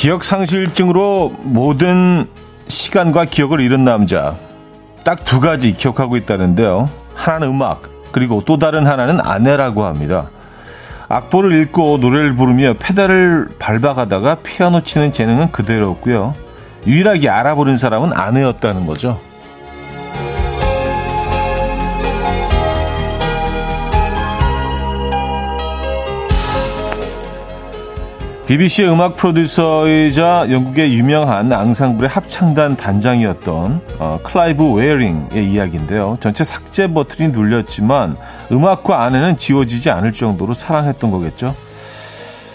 기억 상실증으로 모든 시간과 기억을 잃은 남자. 딱 두 가지 기억하고 있다는데요. 하나는 음악, 그리고 또 다른 하나는 아내라고 합니다. 악보를 읽고 노래를 부르며 페달을 밟아가다가 피아노 치는 재능은 그대로였고요. 유일하게 알아보는 사람은 아내였다는 거죠. BBC의 음악 프로듀서이자 영국의 유명한 앙상블의 합창단 단장이었던 어, 클라이브 웨어링의 이야기인데요. 전체 삭제 버튼이 눌렸지만 음악과 아내는 지워지지 않을 정도로 사랑했던 거겠죠.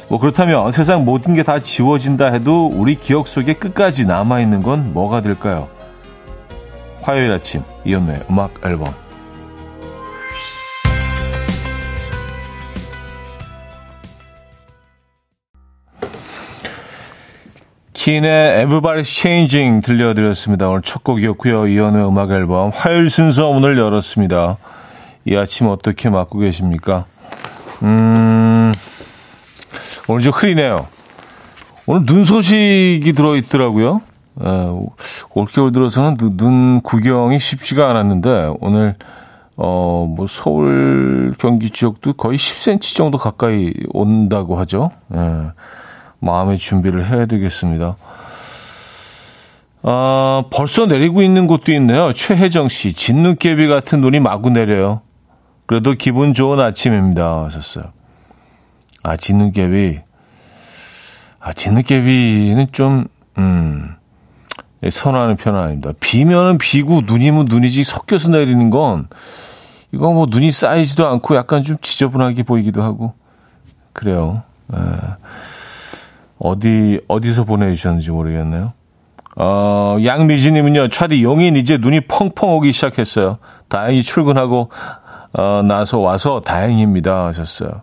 뭐 그렇다면 세상 모든 게 다 지워진다 해도 우리 기억 속에 끝까지 남아있는 건 뭐가 될까요? 화요일 아침 이연우의 음악 앨범 킨의 Everybody's Changing 들려드렸습니다. 오늘 첫 곡이었고요. 이연의 음악 앨범 화요일 순서 오늘 열었습니다. 이 아침 어떻게 맞고 계십니까? 음, 오늘 좀 흐리네요. 오늘 눈 소식이 들어있더라고요. 에, 올겨울 들어서는 눈, 눈 구경이 쉽지가 않았는데 오늘 어, 뭐 서울 경기 지역도 거의 10cm 정도 가까이 온다고 하죠. 예. 마음의 준비를 해야 되겠습니다. 아, 벌써 내리고 있는 곳도 있네요. 최혜정 씨, 진눈깨비 같은 눈이 마구 내려요. 그래도 기분 좋은 아침입니다. 하셨어요. 아, 진눈깨비. 아, 진눈깨비는 좀, 음, 선호하는 편은 아닙니다. 비면은 비고 눈이면 눈이지 섞여서 내리는 건, 이거 뭐 눈이 쌓이지도 않고 약간 좀 지저분하게 보이기도 하고, 그래요. 에. 어디, 어디서 보내주셨는지 모르겠네요. 어, 양미지님은요, 차디 용인 이제 눈이 펑펑 오기 시작했어요. 다행히 출근하고, 어, 나서 와서 다행입니다. 하셨어요.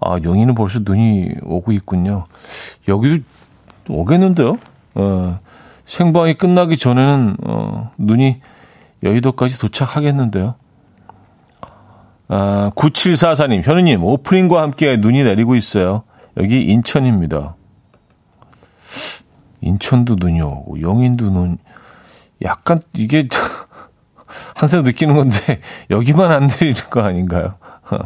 아, 용인은 벌써 눈이 오고 있군요. 여기도 오겠는데요? 어, 생방이 끝나기 전에는, 어, 눈이 여의도까지 도착하겠는데요. 아, 9744님, 현우님, 오프닝과 함께 눈이 내리고 있어요. 여기 인천입니다. 인천도 눈이 오고 영인도 눈 약간 이게 항상 느끼는 건데 여기만 안 내리는 거 아닌가요?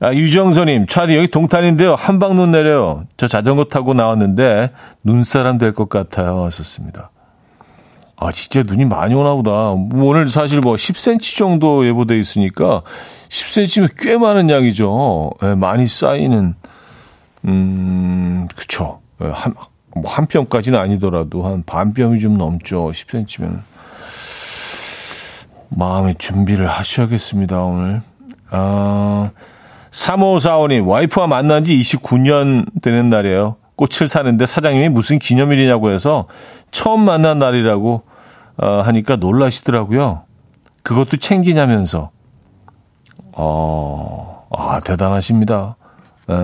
아, 유정선님, 차디 여기 동탄인데요. 한방 눈 내려요. 저 자전거 타고 나왔는데 눈사람 될 것 같아요. 하셨습니다. 아, 진짜 눈이 많이 오나 보다. 뭐 오늘 사실 뭐 10cm 정도 예보돼 있으니까 10cm면 꽤 많은 양이죠. 네, 많이 쌓이는, 음, 그쵸. 네, 한, 뭐 한 뼘까지는 아니더라도 한 반 뼘이 좀 넘죠. 10cm면. 마음의 준비를 하셔야겠습니다, 오늘. 아, 3545님, 와이프와 만난 지 29년 되는 날이에요. 꽃을 사는데 사장님이 무슨 기념일이냐고 해서 처음 만난 날이라고 어, 하니까 놀라시더라고요. 그것도 챙기냐면서. 어, 아, 대단하십니다. 에,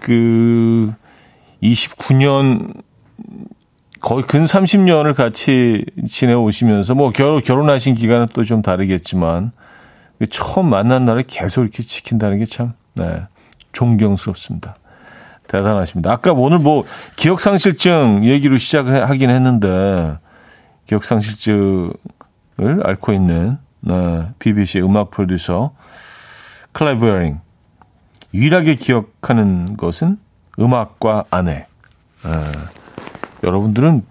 그, 29년 거의 근 30년을 같이 지내오시면서 뭐 결혼, 결혼하신 기간은 또 좀 다르겠지만 그 처음 만난 날에 계속 이렇게 지킨다는 게 참, 네, 존경스럽습니다. 대단하십니다. 아까 오늘 뭐 기억상실증 얘기로 시작을 하긴 했는데 기억상실증을 앓고 있는 네, BBC 음악 프로듀서 클라이브 웨어링 유일하게 기억하는 것은 음악과 아내. 에, 여러분들은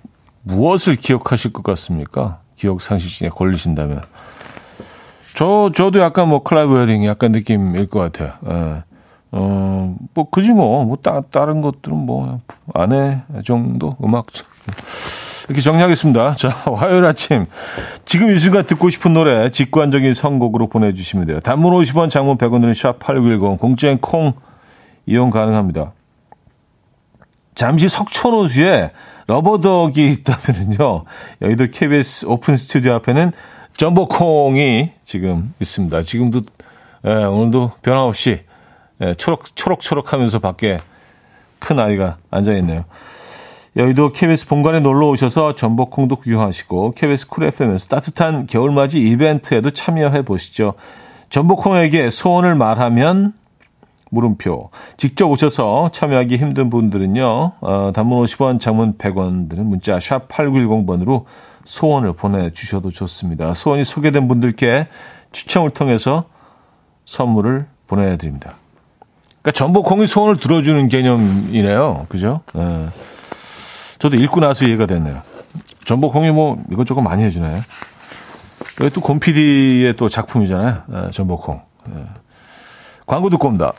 무엇을 기억하실 것 같습니까? 기억 상실증에 걸리신다면. 저, 저도 약간 뭐 클라이브 웨링 약간 느낌일 것 같아요. 에. 어, 뭐, 그지 뭐. 뭐, 따, 다른 것들은 뭐, 아내 정도? 음악. 이렇게 정리하겠습니다. 자, 화요일 아침. 지금 이 순간 듣고 싶은 노래, 직관적인 선곡으로 보내주시면 돼요. 단문 50원, 장문 100원으로 샵8910, 공짜인 콩 이용 가능합니다. 잠시 석촌호수에 러버덕이 있다면요. 여의도 KBS 오픈 스튜디오 앞에는 점보콩이 지금 있습니다. 지금도 예, 오늘도 변함없이 예, 초록 초록초록 하면서 밖에 큰 아이가 앉아 있네요. 여의도 KBS 본관에 놀러 오셔서 점보콩도 구경하시고 KBS 쿨 FM에서 따뜻한 겨울맞이 이벤트에도 참여해 보시죠. 점보콩에게 소원을 말하면 물음표. 직접 오셔서 참여하기 힘든 분들은요. 어, 단문 50원, 장문 100원 드는 문자 샵 8910번으로 소원을 보내주셔도 좋습니다. 소원이 소개된 분들께 추첨을 통해서 선물을 보내드립니다. 그러니까 전복 콩이 소원을 들어주는 개념이네요. 그죠? 네. 저도 읽고 나서 이해가 됐네요. 전복 콩이 뭐 이것저것 많이 해주네. 여기 또 곰피디의 또 작품이잖아요. 네, 전복 콩. 네. 광고 듣고 옵니다.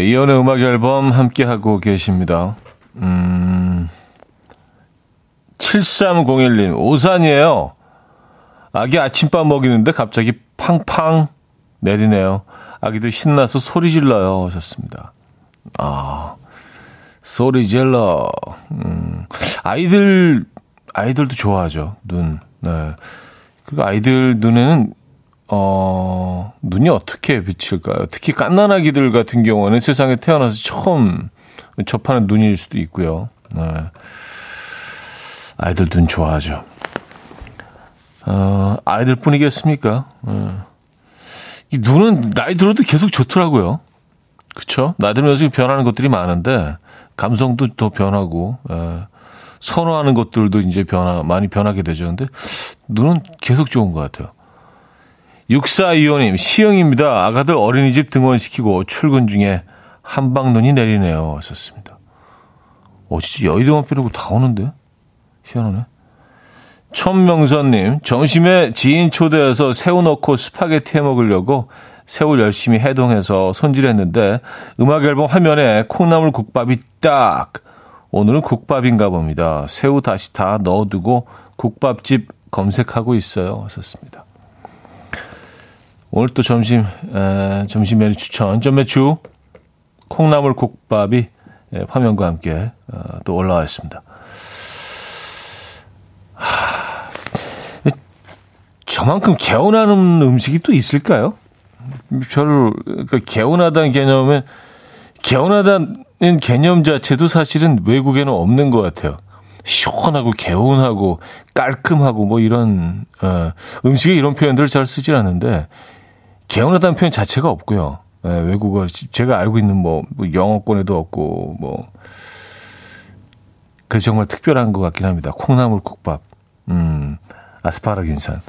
네, 이연의 음악 앨범 함께 하고 계십니다. 음. 7301님, 오산이에요. 아기 아침밥 먹이는데 갑자기 팡팡 내리네요. 아기도 신나서 소리 질러요. 하셨습니다. 아, 소리 질러. 음, 아이들, 아이들도 좋아하죠. 눈. 네. 그리고 아이들 눈에는 어, 눈이 어떻게 비칠까요? 특히 깐난아기들 같은 경우는 세상에 태어나서 처음 접하는 눈일 수도 있고요. 네. 아이들 눈 좋아하죠. 어, 아이들 뿐이겠습니까? 네. 이 눈은 나이 들어도 계속 좋더라고요. 그쵸? 나이 들면서 변하는 것들이 많은데, 감성도 더 변하고, 예. 선호하는 것들도 이제 변화, 많이 변하게 되죠. 근데 눈은 계속 좋은 것 같아요. 6425님, 시영입니다. 아가들 어린이집 등원시키고 출근 중에 함박눈이 내리네요. 하셨습니다. 어, 진짜 여의도만 빼고 다 오는데? 희한하네. 천명선님, 점심에 지인 초대해서 새우 넣고 스파게티 해 먹으려고 새우 열심히 해동해서 손질했는데 음악 앨범 화면에 콩나물 국밥이 딱 오늘은 국밥인가 봅니다. 새우 다시 다 넣어두고 국밥집 검색하고 있어요. 하셨습니다. 오늘 또 점심, 에, 점심 메뉴 추천. 점매추 콩나물 국밥이 에, 화면과 함께 어, 또 올라와 있습니다. 하, 저만큼 개운하는 음식이 또 있을까요? 별로, 그러니까 개운하다는 개념은, 개운하다는 개념 자체도 사실은 외국에는 없는 것 같아요. 시원하고 개운하고 깔끔하고 뭐 이런 어, 음식에 이런 표현들을 잘 쓰질 않는데 개운하다는 표현 자체가 없고요. 예, 외국어 제가 알고 있는 뭐, 뭐 영어권에도 없고 뭐 그래서 정말 특별한 것 같긴 합니다. 콩나물 국밥, 음, 아스파라긴산.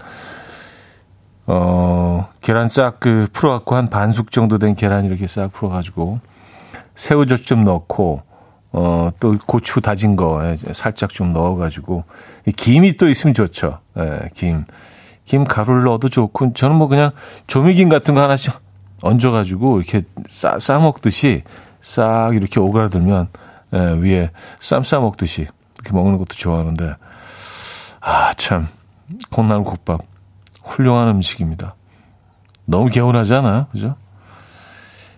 어, 계란 싹 그 풀어갖고 한 반숙 정도 된 계란 이렇게 싹 풀어가지고 새우젓 좀 넣고 어, 또 고추 다진 거 살짝 좀 넣어가지고 김이 또 있으면 좋죠. 예, 김. 김 가루를 넣어도 좋고 저는 뭐 그냥 조미김 같은 거 하나씩 얹어가지고 이렇게 싸, 싸 먹듯이 싹 이렇게 오그라들면 예, 위에 쌈 싸 먹듯이 이렇게 먹는 것도 좋아하는데 아 참 콩나물 국밥 훌륭한 음식입니다. 너무 개운하지 않아요? 그죠?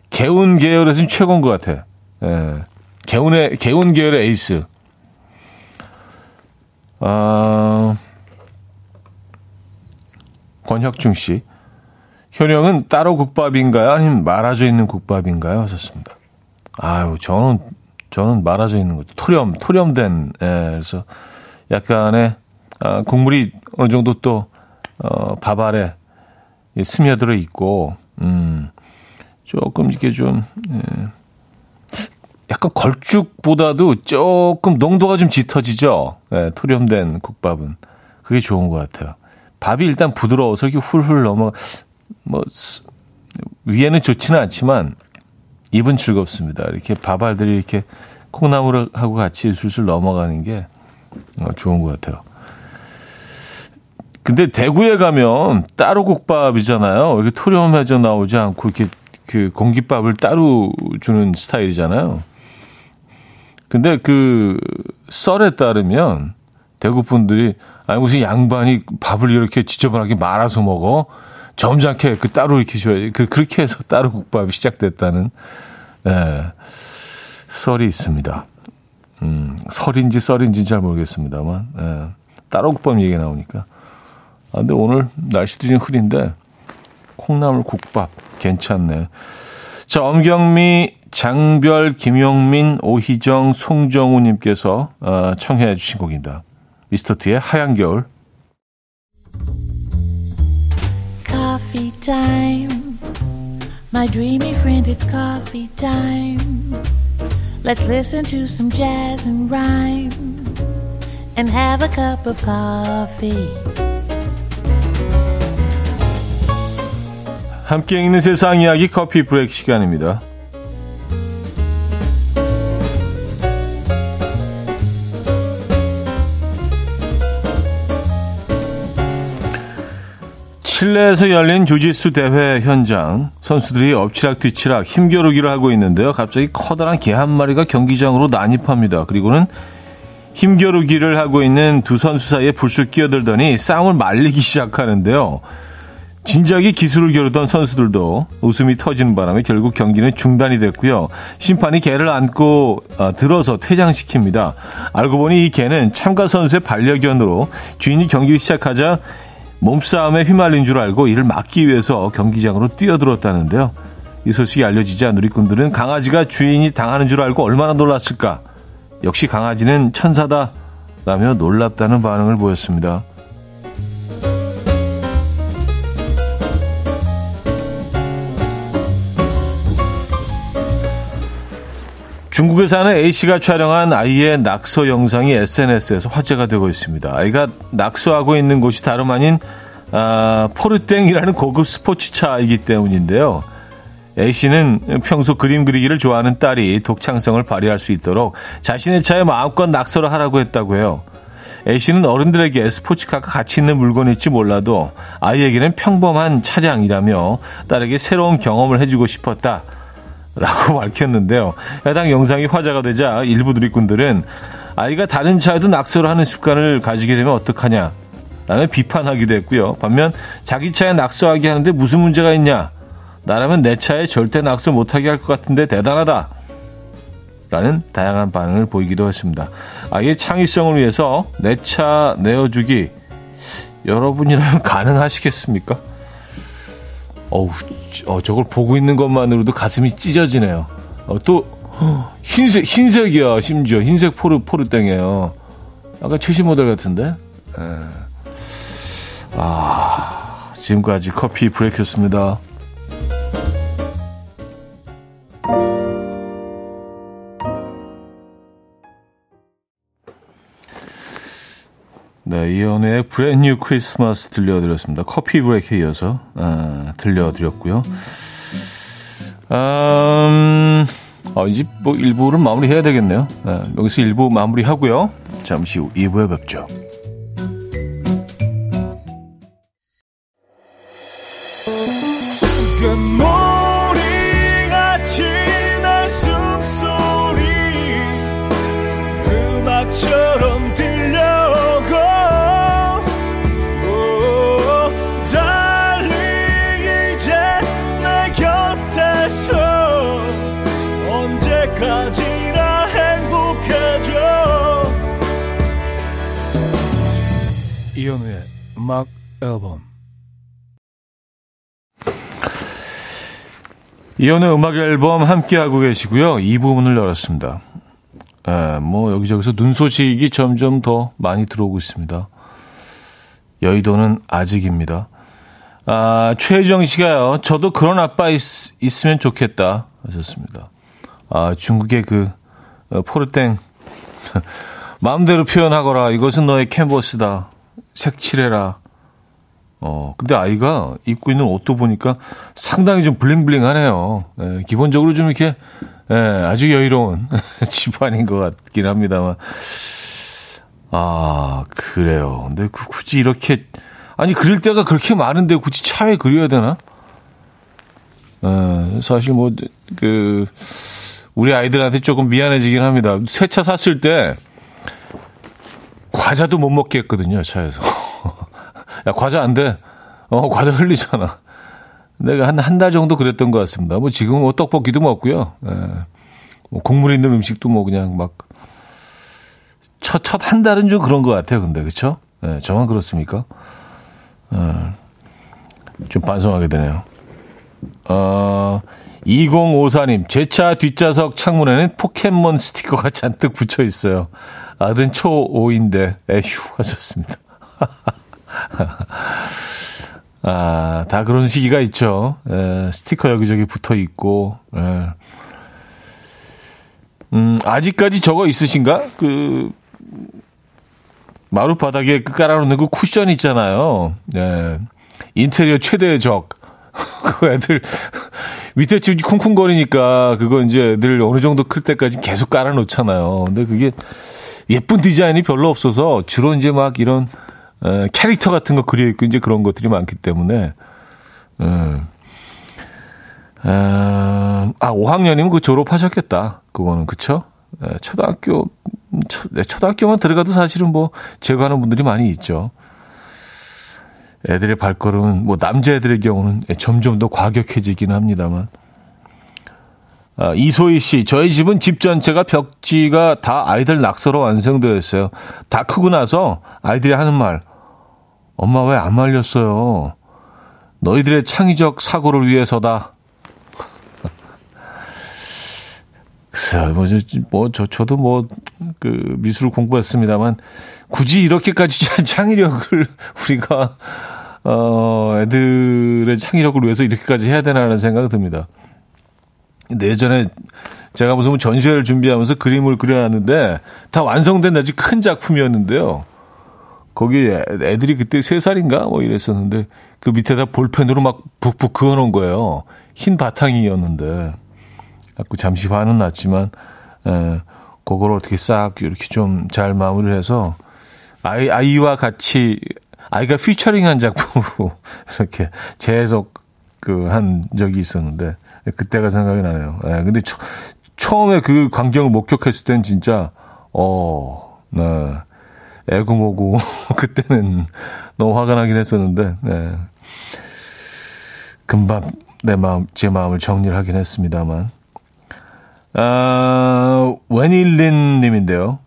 개운 계열에서는 최고인 것 같아. 예. 개운의, 개운 계열의 에이스. 아, 권혁중 씨. 현영은 따로 국밥인가요? 아니면 말아져 있는 국밥인가요? 하셨습니다. 아유, 저는, 저는 말아져 있는 거죠. 토렴, 토렴된, 예, 그래서 약간의, 아, 국물이 어느 정도 또, 어, 밥 아래 스며들어 있고, 음, 조금 이렇게 좀 예. 약간 걸쭉보다도 조금 농도가 좀 짙어지죠. 예, 토렴된 국밥은 그게 좋은 것 같아요. 밥이 일단 부드러워서 이렇게 훌훌 넘어 뭐 위에는 좋지는 않지만 입은 즐겁습니다. 이렇게 밥알들이 이렇게 콩나물을 하고 같이 술술 넘어가는 게 어, 좋은 것 같아요. 근데 대구에 가면 따로 국밥이잖아요. 이렇게 토렴해져 나오지 않고 이렇게 그 공깃밥을 따로 주는 스타일이잖아요. 근데 그 썰에 따르면 대구 분들이 아니 무슨 양반이 밥을 이렇게 지저분하게 말아서 먹어 점잖게 그 따로 이렇게 줘야 그 그렇게 해서 따로 국밥이 시작됐다는 예, 썰이 있습니다. 음, 설인지 썰인지 잘 모르겠습니다만 예, 따로 국밥 얘기 나오니까. 아, 근데 오늘 날씨도 좀 흐린데 콩나물 국밥 괜찮네. 자, 엄경미, 장별, 김용민, 오희정, 송정우님께서 어, 청해 주신 곡입니다. 미스터트의 하얀 겨울. Coffee time. My dreamy friend, it's coffee time. Let's listen to some jazz and rhyme and have a cup of coffee. 함께 읽는 세상 이야기 커피 브레이크 시간입니다. 실내에서 열린 주짓수 대회 현장 선수들이 엎치락뒤치락 힘겨루기를 하고 있는데요. 갑자기 커다란 개 한 마리가 경기장으로 난입합니다. 그리고는 힘겨루기를 하고 있는 두 선수 사이에 불쑥 끼어들더니 싸움을 말리기 시작하는데요. 진작에 기술을 겨루던 선수들도 웃음이 터지는 바람에 결국 경기는 중단이 됐고요. 심판이 개를 안고 어, 들어서 퇴장시킵니다. 알고 보니 이 개는 참가 선수의 반려견으로 주인이 경기를 시작하자 몸싸움에 휘말린 줄 알고 이를 막기 위해서 경기장으로 뛰어들었다는데요. 이 소식이 알려지자 누리꾼들은 강아지가 주인이 당하는 줄 알고 얼마나 놀랐을까. 역시 강아지는 천사다. 라며 놀랍다는 반응을 보였습니다. 중국에 사는 A씨가 촬영한 아이의 낙서 영상이 SNS에서 화제가 되고 있습니다. 아이가 낙서하고 있는 곳이 다름 아닌 아, 포르땡이라는 고급 스포츠차이기 때문인데요. A씨는 평소 그림 그리기를 좋아하는 딸이 독창성을 발휘할 수 있도록 자신의 차에 마음껏 낙서를 하라고 했다고 해요. A씨는 어른들에게 스포츠카가 가치 있는 물건일지 몰라도 아이에게는 평범한 차량이라며 딸에게 새로운 경험을 해주고 싶었다. 라고 밝혔는데요. 해당 영상이 화제가 되자 일부 누리꾼들은 아이가 다른 차에도 낙서를 하는 습관을 가지게 되면 어떡하냐 라는 비판하기도 했고요. 반면 자기 차에 낙서하게 하는데 무슨 문제가 있냐 나라면 내 차에 절대 낙서 못하게 할 것 같은데 대단하다 라는 다양한 반응을 보이기도 했습니다. 아이의 창의성을 위해서 내 차 내어주기 여러분이라면 가능하시겠습니까? 어우, 어, 저걸 보고 있는 것만으로도 가슴이 찢어지네요. 어, 또 흰색 흰색이야 심지어 흰색 포르 포르땡이에요. 아까 최신 모델 같은데. 에. 예. 아 지금까지 커피 브레이크였습니다. 네, 이연의 브랜뉴 크리스마스 들려드렸습니다. 커피 브레이크에 이어서 아, 들려드렸고요. 음, 어, 이제 뭐 1부를 마무리해야 되겠네요. 네, 여기서 1부 마무리하고요. 잠시 후 2부에 뵙죠. 이연의 음악 앨범 함께하고 계시고요. 이 부분을 열었습니다. 에, 뭐 여기저기서 눈 소식이 점점 더 많이 들어오고 있습니다. 여의도는 아직입니다. 아, 최혜정 씨가요. 저도 그런 아빠 있, 으면 좋겠다 하셨습니다. 아, 중국의 그 어, 포르땡 마음대로 표현하거라. 이것은 너의 캔버스다. 색칠해라. 어, 근데 아이가 입고 있는 옷도 보니까 상당히 좀 블링블링하네요. 예, 기본적으로 좀 이렇게, 예, 아주 여유로운 집안인 것 같긴 합니다만. 아, 그래요. 근데 굳이 이렇게, 아니, 그릴 때가 그렇게 많은데 굳이 차에 그려야 되나? 예, 사실 뭐, 그, 우리 아이들한테 조금 미안해지긴 합니다. 새 차 샀을 때, 과자도 못 먹게 했거든요, 차에서. 야, 과자 안 돼. 어, 과자 흘리잖아. 내가 한, 한 달 정도 그랬던 것 같습니다. 뭐 지금 뭐 떡볶이도 먹고요. 예. 뭐 국물 있는 음식도 뭐 그냥 막, 첫, 첫 한 달은 좀 그런 것 같아요. 근데, 그쵸? 예, 저만 그렇습니까? 예. 좀 반성하게 되네요. 어, 2054님, 제 차 뒷좌석 창문에는 포켓몬 스티커가 잔뜩 붙여 있어요. 아들은 초5인데, 에휴, 하셨습니다. 아, 다 그런 시기가 있죠. 에, 스티커 여기저기 붙어 있고, 에. 음, 아직까지 저거 있으신가? 그, 마루 바닥에 그 깔아놓는 그 쿠션 있잖아요. 예. 인테리어 최대의 적. 그 애들 밑에 지금 쿵쿵거리니까 그거 이제 애들 어느 정도 클 때까지 계속 깔아놓잖아요. 근데 그게 예쁜 디자인이 별로 없어서 주로 이제 막 이런 에, 캐릭터 같은 거 그려 있고 이제 그런 것들이 많기 때문에 에, 아, 5학년이면 그 졸업하셨겠다. 그거는 그쵸? 에, 초등학교 초, 네, 초등학교만 들어가도 사실은 뭐 제거하는 분들이 많이 있죠. 애들의 발걸음은 뭐 남자애들의 경우는 점점 더 과격해지긴 합니다만. 아, 이소희 씨, 저희 집은 집 전체가 벽지가 다 아이들 낙서로 완성되어 있어요. 다 크고 나서 아이들이 하는 말, 엄마 왜 안 말렸어요? 너희들의 창의적 사고를 위해서다. 글쎄요, 뭐, 저, 뭐, 저, 저도 뭐, 그, 미술 공부했습니다만, 굳이 이렇게까지 창의력을 우리가, 어, 애들의 창의력을 위해서 이렇게까지 해야 되나라는 생각이 듭니다. 예전에 제가 무슨 전시회를 준비하면서 그림을 그려놨는데, 다 완성된 아주 큰 작품이었는데요. 거기 애들이 그때 3살인가? 뭐 이랬었는데, 그 밑에다 볼펜으로 막 북북 그어놓은 거예요. 흰 바탕이었는데. 갖고 잠시 화는 났지만, 에, 그걸 어떻게 싹 이렇게 좀 잘 마무리를 해서 아이, 아이와 같이 아이가 피처링한 작품으로 이렇게 재해석 그 한 적이 있었는데 그때가 생각이 나네요. 예, 근데 처, 처음에 그 광경을 목격했을 땐 진짜 어, 네. 애구모구 그때는 너무 화가 나긴 했었는데 네. 금방 내 마음 제 마음을 정리를 하긴 했습니다만 아, 웬일린 님인데요.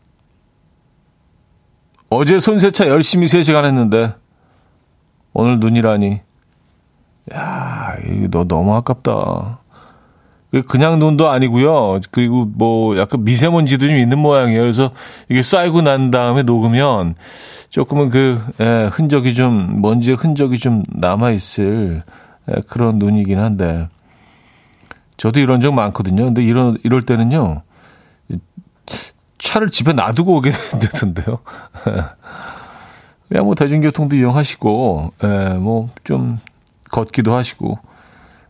어제 손세차 열심히 3시간 했는데, 오늘 눈이라니. 야, 이거 너 너무 아깝다. 그냥 눈도 아니고요. 그리고 뭐 약간 미세먼지도 좀 있는 모양이에요. 그래서 이게 쌓이고 난 다음에 녹으면 조금은 그 예, 흔적이 좀 먼지의 흔적이 좀 남아 있을 예, 그런 눈이긴 한데 저도 이런 적 많거든요. 근데 이런 이럴 때는요. 차를 집에 놔두고 오게 되던데요. 그냥 뭐 대중교통도 이용하시고, 예, 뭐 좀 걷기도 하시고.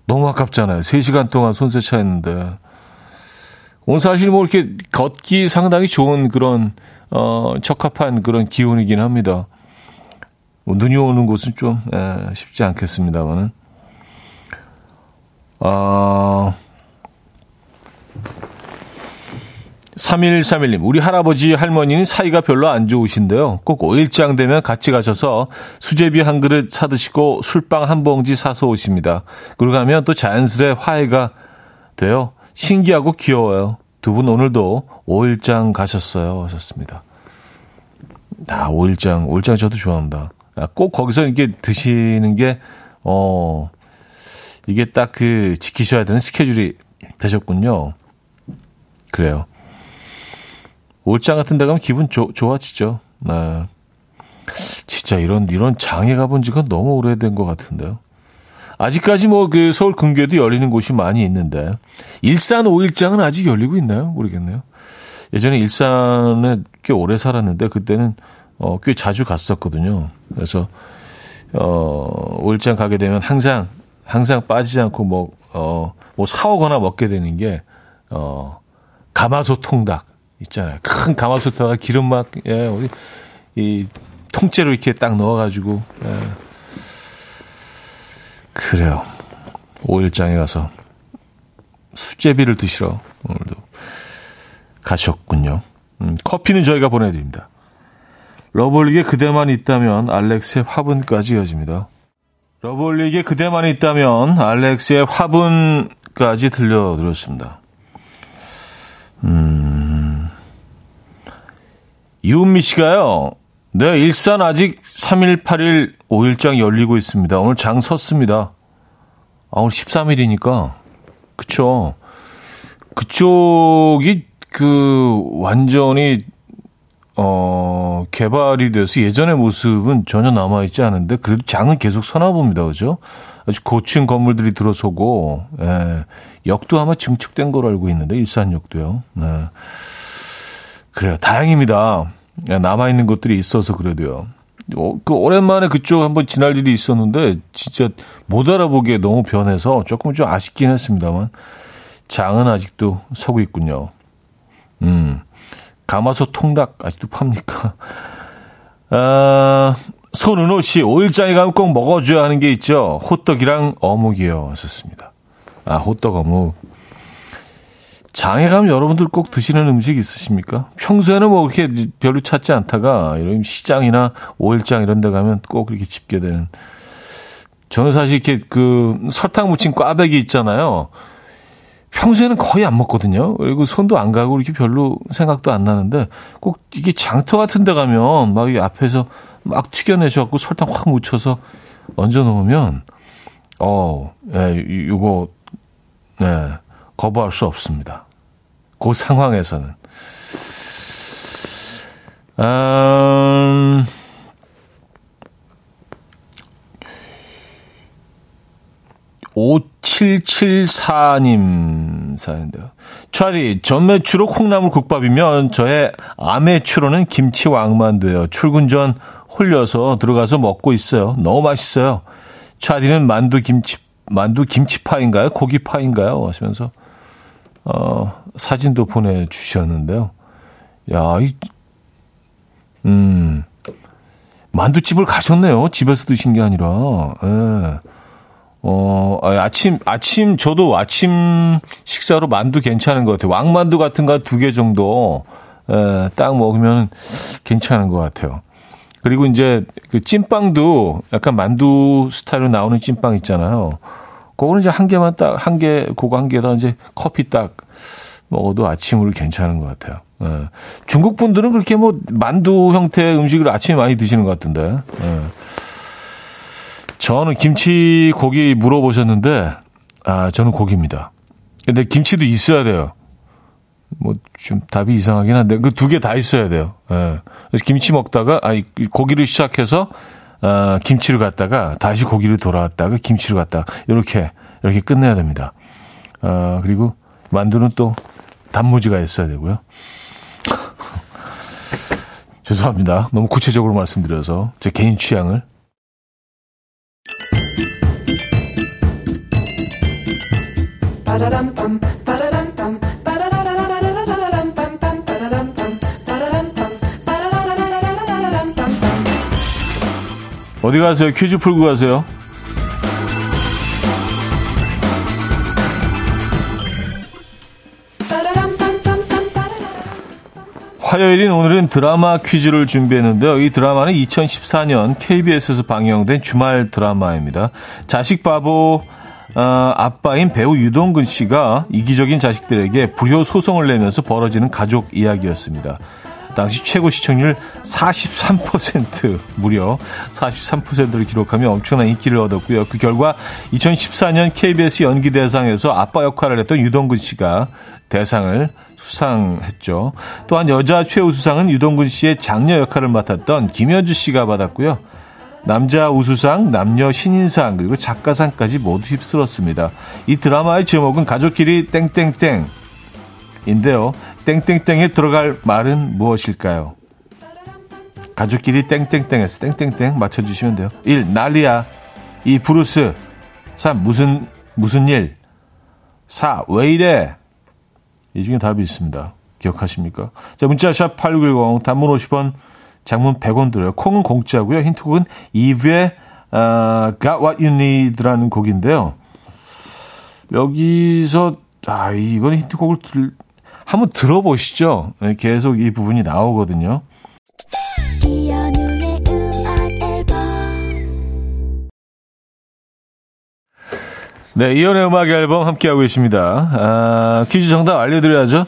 너무 아깝잖아요. 3시간 동안 손세차 했는데. 오늘 사실 뭐 이렇게 걷기 상당히 좋은 그런, 어, 적합한 그런 기온이긴 합니다. 뭐 눈이 오는 곳은 좀, 예, 쉽지 않겠습니다만은. 아, 3131님, 우리 할아버지 할머니는 사이가 별로 안 좋으신데요. 꼭 5일장 되면 같이 가셔서 수제비 한 그릇 사드시고 술빵 한 봉지 사서 오십니다. 그러고 가면 또 자연스레 화해가 돼요. 신기하고 귀여워요. 두 분 오늘도 5일장 가셨어요. 하셨습니다. 아, 5일장, 5일장 저도 좋아합니다. 아, 꼭 거기서 이렇게 드시는 게, 어, 이게 딱 그 지키셔야 되는 스케줄이 되셨군요. 그래요. 옷장 같은 데 가면 기분 조, 좋아지죠. 네. 진짜 이런, 이런 장에 가본 지가 너무 오래된 것 같은데요. 아직까지 뭐 그 서울 근교에도 열리는 곳이 많이 있는데, 일산 5일장은 아직 열리고 있나요? 모르겠네요. 예전에 일산에 꽤 오래 살았는데, 그때는 어, 꽤 자주 갔었거든요. 그래서, 어, 5일장 가게 되면 항상, 항상 빠지지 않고 뭐, 어, 뭐 사오거나 먹게 되는 게, 어, 가마솥 통닭. 있잖아요. 큰 가마솥에다가 기름 막, 예, 어디, 이, 통째로 이렇게 딱 넣어가지고, 예. 그래요. 5일장에 가서 수제비를 드시러 오늘도 가셨군요. 음, 커피는 저희가 보내드립니다. 러블리게 그대만 있다면 알렉스의 화분까지 이어집니다. 러블리게 그대만 있다면 알렉스의 화분까지 들려드렸습니다. 음, 이은미 씨가요. 네, 일산 아직 3일, 8일, 5일장 열리고 있습니다. 오늘 장 섰습니다. 아, 오늘 13일이니까. 그쵸. 그쪽이 그 완전히 어, 개발이 돼서 예전의 모습은 전혀 남아있지 않은데, 그래도 장은 계속 서나 봅니다. 그죠? 아주 고층 건물들이 들어서고, 예, 역도 아마 증축된 걸로 알고 있는데, 일산역도요. 네. 그래요. 다행입니다. 예, 남아있는 것들이 있어서 그래도요. 어, 그 오랜만에 그쪽 한번 지날 일이 있었는데, 진짜 못 알아보기에 너무 변해서 조금 좀 아쉽긴 했습니다만, 장은 아직도 서고 있군요. 음. 가마솥 통닭 아직도 팝니까? 아, 손은호 씨, 5일장에 가면 꼭 먹어줘야 하는 게 있죠. 호떡이랑 어묵이요. 하셨습니다. 아, 호떡 어묵. 장에 가면 여러분들 꼭 드시는 음식 있으십니까? 평소에는 뭐 그렇게 별로 찾지 않다가 이런 시장이나 5일장 이런 데 가면 꼭 이렇게 집게 되는. 저는 사실 이렇게 그 설탕 묻힌 꽈배기 있잖아요. 평소에는 거의 안 먹거든요. 그리고 손도 안 가고 이렇게 별로 생각도 안 나는데 꼭 이게 장터 같은 데 가면 막 이 앞에서 막 튀겨내셔 갖고 설탕 확 묻혀서 얹어 놓으면 어, 예, 요거 네, 거부할 수 없습니다. 그 상황에서는. 음, 5774님 사연인데요. 차디, 전매추로 콩나물 국밥이면 저의 아메추로는 김치 왕만두예요. 출근 전 홀려서 들어가서 먹고 있어요. 너무 맛있어요. 차디는 만두 김치, 만두 김치파인가요? 고기파인가요? 하시면서, 어, 사진도 보내주셨는데요. 야, 이, 음, 만두집을 가셨네요. 집에서 드신 게 아니라, 예. 어, 아, 아침, 아침, 저도 아침 식사로 만두 괜찮은 것 같아요. 왕만두 같은 거 두 개 정도, 에, 딱 먹으면 괜찮은 것 같아요. 그리고 이제 그 찐빵도 약간 만두 스타일로 나오는 찐빵 있잖아요. 그거는 이제 한 개만 딱, 한 개, 그거 한 개다 이제 커피 딱 먹어도 아침으로 괜찮은 것 같아요. 예. 중국 분들은 그렇게 뭐 만두 형태의 음식을 아침에 많이 드시는 것 같은데. 예. 저는 김치 고기 물어보셨는데, 아, 저는 고기입니다. 근데 김치도 있어야 돼요. 뭐, 좀 답이 이상하긴 한데, 그 두 개 다 있어야 돼요. 예. 그래서 김치 먹다가, 아니, 고기를 시작해서, 아, 김치를 갔다가, 다시 고기를 돌아왔다가, 김치를 갔다가, 이렇게, 이렇게 끝내야 됩니다. 아, 그리고 만두는 또 단무지가 있어야 되고요. 죄송합니다. 너무 구체적으로 말씀드려서, 제 개인 취향을. 어디 가세요? 퀴즈 풀고 가세요. 화요일인 오늘은 드라마 퀴즈를 준비했는데요. 이 드라마는 2014년 KBS에서 방영된 주말 드라마입니다. 자식 바보 어, 아빠인 배우 유동근 씨가 이기적인 자식들에게 불효 소송을 내면서 벌어지는 가족 이야기였습니다. 당시 최고 시청률 43% 무려 43%를 기록하며 엄청난 인기를 얻었고요. 그 결과 2014년 KBS 연기대상에서 아빠 역할을 했던 유동근 씨가 대상을 수상했죠. 또한 여자 최우수상은 유동근 씨의 장녀 역할을 맡았던 김현주 씨가 받았고요. 남자 우수상, 남녀 신인상, 그리고 작가상까지 모두 휩쓸었습니다. 이 드라마의 제목은 가족끼리 땡땡땡 인데요. 땡땡땡에 들어갈 말은 무엇일까요? 가족끼리 땡땡땡에서 땡땡땡 맞춰주시면 돼요. 1. 난리야. 2. 블루스. 3. 무슨, 무슨 일. 4. 왜 이래? 이 중에 답이 있습니다. 기억하십니까? 자, 문자샵 8910, 단문 50원, 장문 100원 들어요. 콩은 공짜고요. 힌트곡은 이브의 어, Got What You Need라는 곡인데요. 여기서 아 이건 힌트곡을 들, 한번 들어보시죠. 네, 계속 이 부분이 나오거든요. 네, 이연의 음악 앨범 함께하고 계십니다. 아, 퀴즈 정답 알려드려야죠.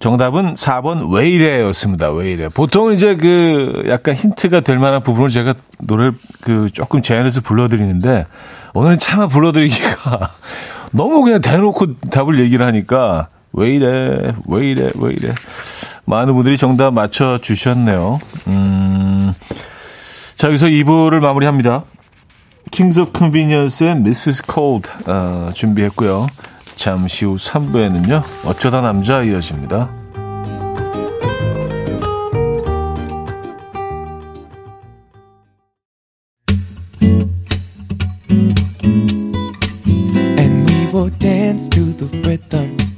정답은 4번 왜 이래였습니다. 왜 이래. 보통 이제 그 약간 힌트가 될 만한 부분을 제가 노래를 그 조금 제안해서 불러드리는데 오늘은 차마 불러드리기가 너무 그냥 대놓고 답을 얘기를 하니까 왜 이래, 왜 이래, 왜 이래. 많은 분들이 정답 맞춰주셨네요. 음, 자, 여기서 2부를 마무리합니다. Kings of Convenience의 Mrs. Cold 어, 준비했고요. 잠시 후 3부에는요. 어쩌다 남자 이어집니다. dance to the rhythm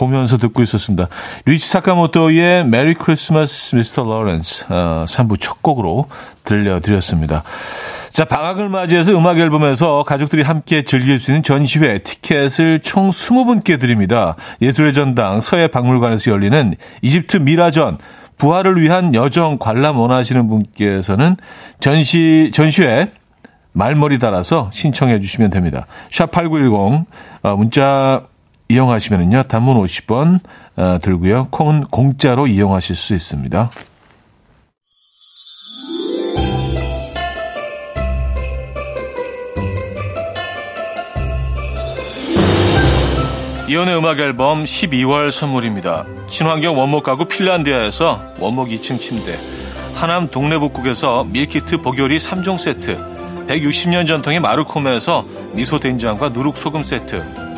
보면서 듣고 있었습니다. 류이치 사카모토의 Merry Christmas Mr. Lawrence 어, 3부 첫 곡으로 들려드렸습니다. 자, 방학을 맞이해서 음악 앨범에서 가족들이 함께 즐길 수 있는 전시회 티켓을 총 20분께 드립니다. 예술의 전당 서예 박물관에서 열리는 이집트 미라전 부활을 위한 여정 관람 원하시는 분께서는 전시 전시회 말머리 달아서 신청해 주시면 됩니다. 샵8910 어, 문자 이용하시면요. 단문 50원 어, 들고요. 콩은 공짜로 이용하실 수 있습니다. 이연의 음악 앨범 12월 선물입니다. 친환경 원목 가구 핀란디아에서 원목 2층 침대, 하남 동래북국에서 밀키트 보요리 3종 세트, 160년 전통의 마르코메에서 미소 된장과 누룩 소금 세트,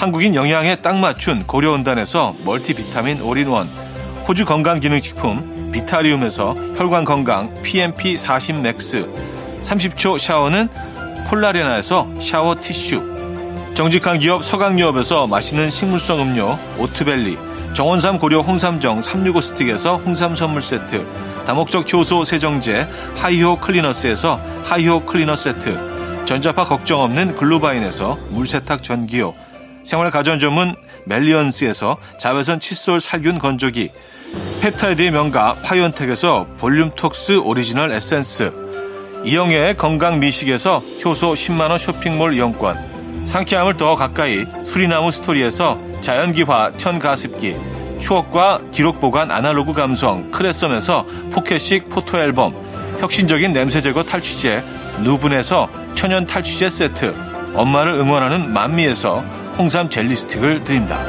한국인 영양에 딱 맞춘 고려은단에서 멀티비타민 올인원, 호주 건강기능식품 비타리움에서 혈관건강 PMP 40 맥스, 30초 샤워는 콜라레나에서 샤워 티슈, 정직한 기업 서강유업에서 맛있는 식물성 음료 오트벨리, 정원삼 고려 홍삼정 365 스틱에서 홍삼 선물 세트, 다목적 효소 세정제 하이호 클리너스에서 하이호 클리너 세트, 전자파 걱정 없는 글루바인에서 물세탁 전기요, 생활 가전 전문 멜리언스에서 자외선 칫솔 살균 건조기, 펩타이드의 명가 파이언텍에서 볼륨톡스 오리지널 에센스, 이영애의 건강 미식에서 효소 10만원 쇼핑몰 이용권, 상쾌함을 더 가까이 수리나무 스토리에서 자연기화 천가습기, 추억과 기록 보관 아날로그 감성 크레썸에서 포켓식 포토앨범, 혁신적인 냄새 제거 탈취제 누분에서 천연 탈취제 세트, 엄마를 응원하는 만미에서 홍삼 젤리 스틱을 드립니다.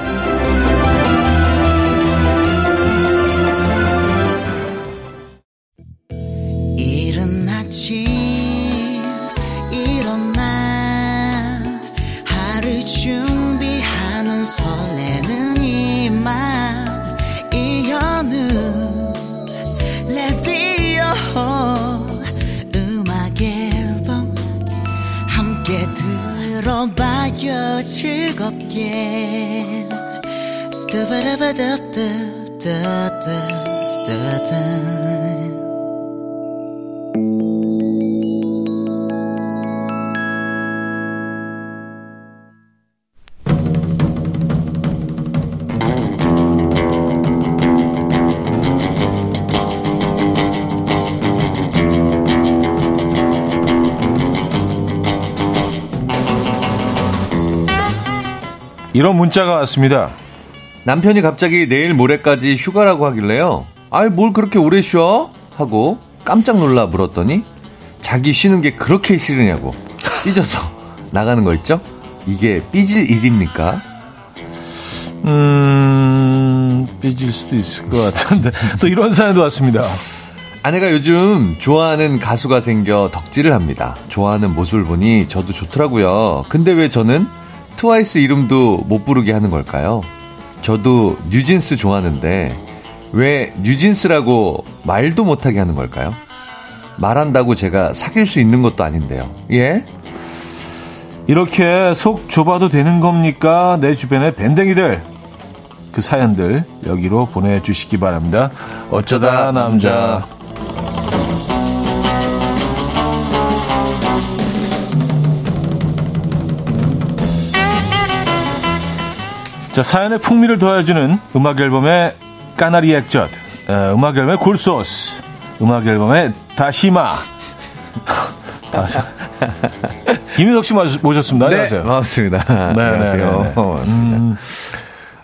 즐겁게 이런 문자가 왔습니다. 남편이 갑자기 내일 모레까지 휴가라고 하길래요. 아이, 뭘 그렇게 오래 쉬어? 하고 깜짝 놀라 물었더니 자기 쉬는 게 그렇게 싫으냐고 삐져서 나가는 거 있죠? 이게 삐질 일입니까? 음, 삐질 수도 있을 것 같은데 또 이런 사연도 왔습니다. 아내가 요즘 좋아하는 가수가 생겨 덕질을 합니다. 좋아하는 모습을 보니 저도 좋더라고요. 근데 왜 저는 트와이스 이름도 못 부르게 하는 걸까요? 저도 뉴진스 좋아하는데 왜 뉴진스라고 말도 못하게 하는 걸까요? 말한다고 제가 사귈 수 있는 것도 아닌데요. 예? 이렇게 속 좁아도 되는 겁니까? 내 주변의 밴댕이들. 그 사연들 여기로 보내주시기 바랍니다. 어쩌다 남자. 자, 사연의 풍미를 더해주는 음악 앨범의 까나리 액젓, 어, 음악 앨범의 굴소스, 음악 앨범의 다시마. 다시. 김인석 씨 모셨습니다. 네, 안녕하세요. 반갑습니다. 네, 안녕하세요. 네, 네, 네. 반갑습니다. 음,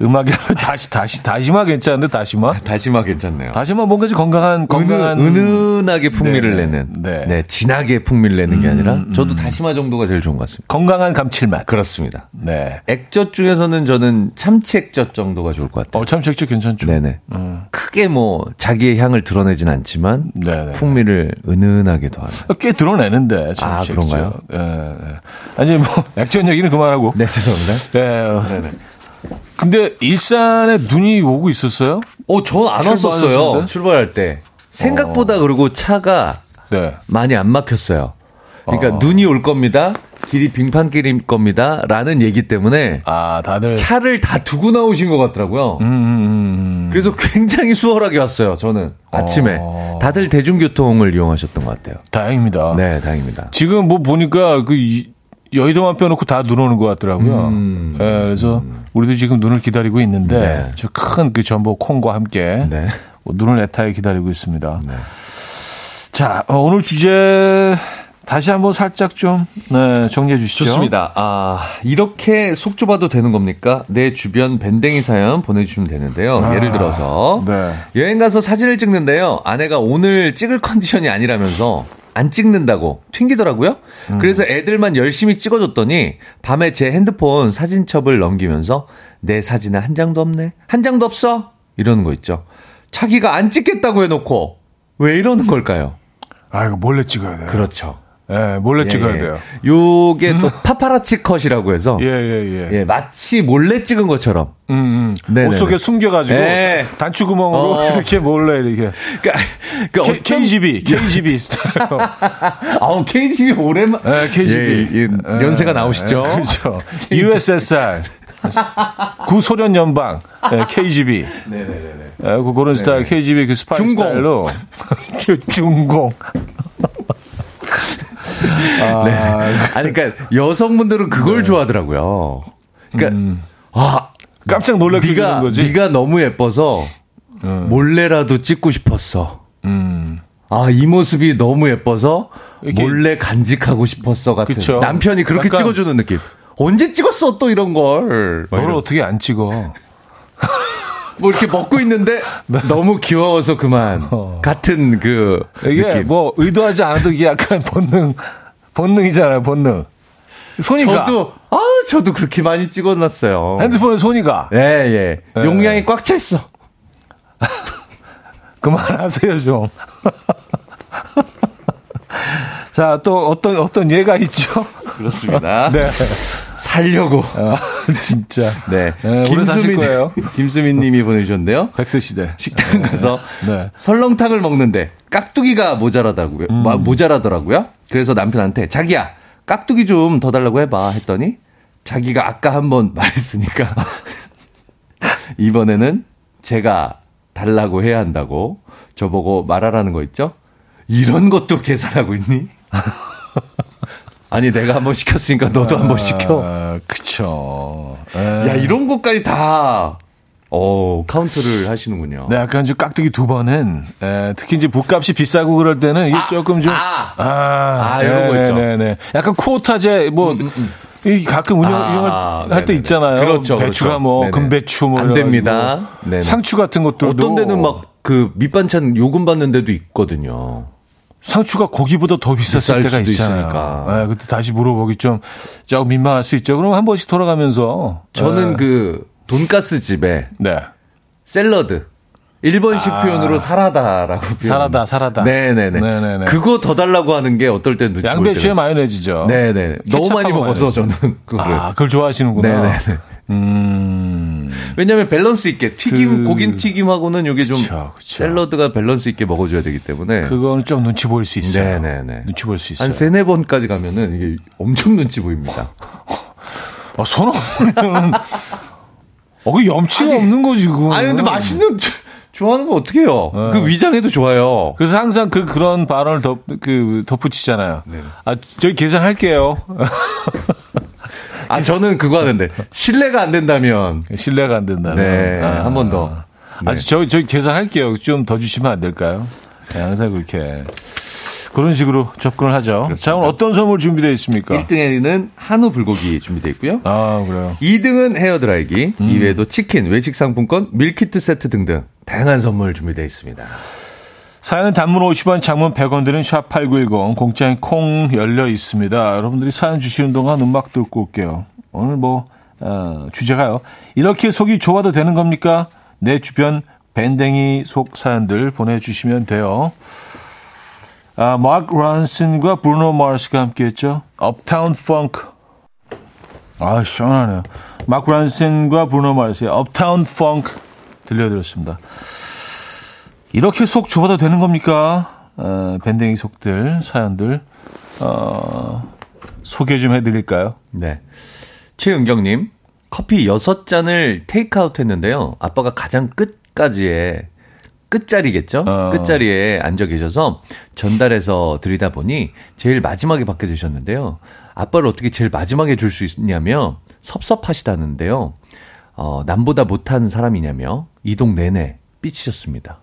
음악이 다시 다시 다시마 괜찮은데 다시마? 다시마 괜찮네요. 다시마 뭔가 좀 건강한 건강한 은은, 은은하게 풍미를 네, 내는. 네. 네. 진하게 풍미를 내는 게 음, 아니라 음. 저도 다시마 정도가 제일 좋은 것 같습니다. 건강한 감칠맛. 그렇습니다. 네. 액젓 중에서는 저는 참치 액젓 정도가 좋을 것 같아요. 어, 참 색조 괜찮죠. 네네. 음. 크게 뭐 자기의 향을 드러내진 않지만 네네. 풍미를 은은하게 더하는. 꽤 드러내는데. 참 아. 그런가요? 예. 예. 아니 뭐 액젓 얘기는 그만하고. 네, 죄송합니다. 네. 네네. 근데 일산에 눈이 오고 있었어요? 어, 전 안? 왔었어요. 출발할 때. 생각보다 그리고 차가 네. 많이 안 막혔어요. 그러니까 어. 눈이 올 겁니다. 길이 빙판길일 겁니다. 라는 얘기 때문에 아, 다들 차를 다 두고 나오신 것 같더라고요. 음, 음, 음. 그래서 굉장히 수월하게 왔어요. 저는 아침에 어. 다들 대중교통을 이용하셨던 것 같아요. 다행입니다. 네, 다행입니다. 지금 뭐 보니까 그 이- 여의도만 빼놓고 다 눈 오는 것 같더라고요. 음. 예, 그래서 우리도 지금 눈을 기다리고 있는데 네. 저큰 그 전복 콩과 함께 네. 뭐 눈을 애타게 기다리고 있습니다. 네. 자, 어, 오늘 주제 다시 한번 살짝 좀 네, 정리해 주시죠. 좋습니다. 아, 이렇게 속 좁아도 되는 겁니까? 내 주변 밴댕이 사연 보내주시면 되는데요. 아, 예를 들어서 네. 여행 가서 사진을 찍는데요. 아내가 오늘 찍을 컨디션이 아니라면서 안 찍는다고 튕기더라고요. 음. 그래서 애들만 열심히 찍어줬더니 밤에 제 핸드폰 사진첩을 넘기면서 내 사진은 한 장도 없네. 한 장도 없어. 이러는 거 있죠. 자기가 안 찍겠다고 해놓고 왜 이러는 걸까요? 아, 이거 몰래 찍어야 돼요. 그렇죠. 예, 몰래 예, 찍어야 예. 돼요. 요게 또 파파라치 컷이라고 해서 예, 예, 예. 예, 마치 몰래 찍은 것처럼. 음, 음. 옷 속에 숨겨 가지고 예. 단추 구멍으로 어. 이렇게 몰래 이렇게. 그러니까, 그러니까 K, 어떤- KGB, KGB 스타일. 아우 KGB 오랜만. 네, KGB. 예, 예, 연세가 나오시죠. 네, 그렇죠. USSR. 구소련 연방. 네, KGB. 네네네. 네, 그 그런 스타일, KGB 그 스파이 중공. 스타일로. 그 중공. 아, 네. 아니 그러니까 여성분들은 그걸 좋아하더라고요. 그러니까 아 깜짝 놀라게 되는 거지. 네가 너무 예뻐서 몰래라도 찍고 싶었어. 음. 아 이 모습이 너무 예뻐서 몰래 간직하고 싶었어 같은 그쵸. 남편이 그렇게 약간- 찍어주는 느낌. 언제 찍었어 또 이런 걸. 막 너를 이런. 어떻게 안 찍어? 뭐 이렇게 먹고 있는데 너무 귀여워서 그만 어. 같은 그 이게 느낌. 뭐 의도하지 않아도 이게 약간 본능, 본능이잖아요, 본능. 손이 가. 저도 아 저도 그렇게 많이 찍어놨어요. 핸드폰에 손이 가. 예 예. 예. 용량이 꽉 차 있어. 그만하세요, 좀. 자, 또 어떤, 어떤 예가 있죠? 그렇습니다. 네. 살려고. 아, 진짜. 네. 네, 거예요. 김수민 님이 보내주셨는데요. 백세 시대. 식당 가서 네. 설렁탕을 먹는데 깍두기가 모자라다고요. 음. 마- 모자라더라고요. 그래서 남편한테 자기야 깍두기 좀 더 달라고 해봐 했더니 자기가 아까 한 번 말했으니까 이번에는 제가 달라고 해야 한다고 저보고 말하라는 거 있죠? 이런 것도 계산하고 있니? 아니 내가 한번 시켰으니까 너도 한번 시켜. 아, 그쵸. 야 이런 것까지 다 어, 카운트를 하시는군요. 네, 약간 좀 깍두기 두 번은, 에, 특히 이제 부값이 비싸고 그럴 때는 이게 조금 좀. 아. 아, 아, 이런 거 있죠. 음, 네네. 약간 쿠오타제, 뭐, 이 가끔 운영, 아, 운영할 때 네네네. 있잖아요. 그렇죠, 배추가 그렇죠. 뭐, 네네. 금배추 뭐. 안 이래가지고. 됩니다. 네네. 상추 같은 것도. 어떤 데는 막 그 밑반찬 요금 받는 데도 있거든요. 상추가 고기보다 더 비쌌을 때가 있잖아요. 있으니까. 네, 그때 다시 물어보기 좀, 조금 민망할 수 있죠. 그럼 한 번씩 돌아가면서. 저는 네. 그 돈가스 집에 네. 샐러드. 일본식 아. 표현으로 사라다라고 표현. 사라다, 사라다. 네네네. 네네네. 그거 더 달라고 하는 게 어떨 땐 눈치 양배추에. 마요네즈죠. 네네. 너무 많이 먹어서 마요네즈. 저는 그거를. 아, 그걸 좋아하시는구나. 네네네. 음. 왜냐하면 밸런스 있게 튀김 그- 고긴 튀김하고는 이게 좀 그쵸, 그쵸. 샐러드가 밸런스 있게 먹어줘야 되기 때문에 그거는 좀 눈치 보일 수 있어요. 네네네. 눈치 보일 수 있어요. 한 세네 번까지 가면은 이게 엄청 눈치 보입니다. 아, 손 없으면 어, 그 염치가 없는 거지, 그거. 아니 근데 맛있는 좋아하는 거 어떻게 해요? 네. 그 위장에도 좋아요. 그래서 항상 그 그런 발언을 덧, 그 덧붙이잖아요. 네. 아, 저희 계산할게요. 아 저는 그거 하는데 신뢰가 안 된다면 신뢰가 안 된다면. 네, 아, 한번 더. 네. 아, 저, 저 계산할게요. 좀 더 주시면 안 될까요? 네, 항상 그렇게. 그런 식으로 접근을 하죠. 자, 오늘 어떤 선물 준비되어 있습니까? 1등에는 한우 불고기 준비되어 있고요. 아, 그래요. 2등은 헤어드라이기, 음. 이외에도 치킨, 외식 상품권, 밀키트 세트 등등 다양한 선물 준비되어 있습니다. 사연은 단문 50원, 장문 100원 드는 샵8910, 공짜인 콩 열려 있습니다. 여러분들이 사연 주시는 동안 음악 듣고 올게요. 오늘 뭐, 어, 주제가요. 이렇게 속이 좋아도 되는 겁니까? 내 주변 밴댕이 속 사연들 보내주시면 돼요. 아, 마크 란슨과 브루노 마르스가 함께 했죠. 업타운 펑크. 아, 시원하네요. 마크 란슨과 브루노 마르스의 업타운 펑크 들려드렸습니다. 이렇게 속 좁아도 되는 겁니까? 어, 밴댕이 속들, 사연들, 어, 소개 좀 해드릴까요? 네. 최은경님, 커피 6잔을 테이크아웃 했는데요. 아빠가 가장 끝까지에, 끝자리겠죠? 어. 끝자리에 앉아 계셔서 전달해서 드리다 보니 제일 마지막에 받게 되셨는데요. 아빠를 어떻게 제일 마지막에 줄 수 있냐며 섭섭하시다는데요. 어, 남보다 못한 사람이냐며 이동 내내 삐치셨습니다.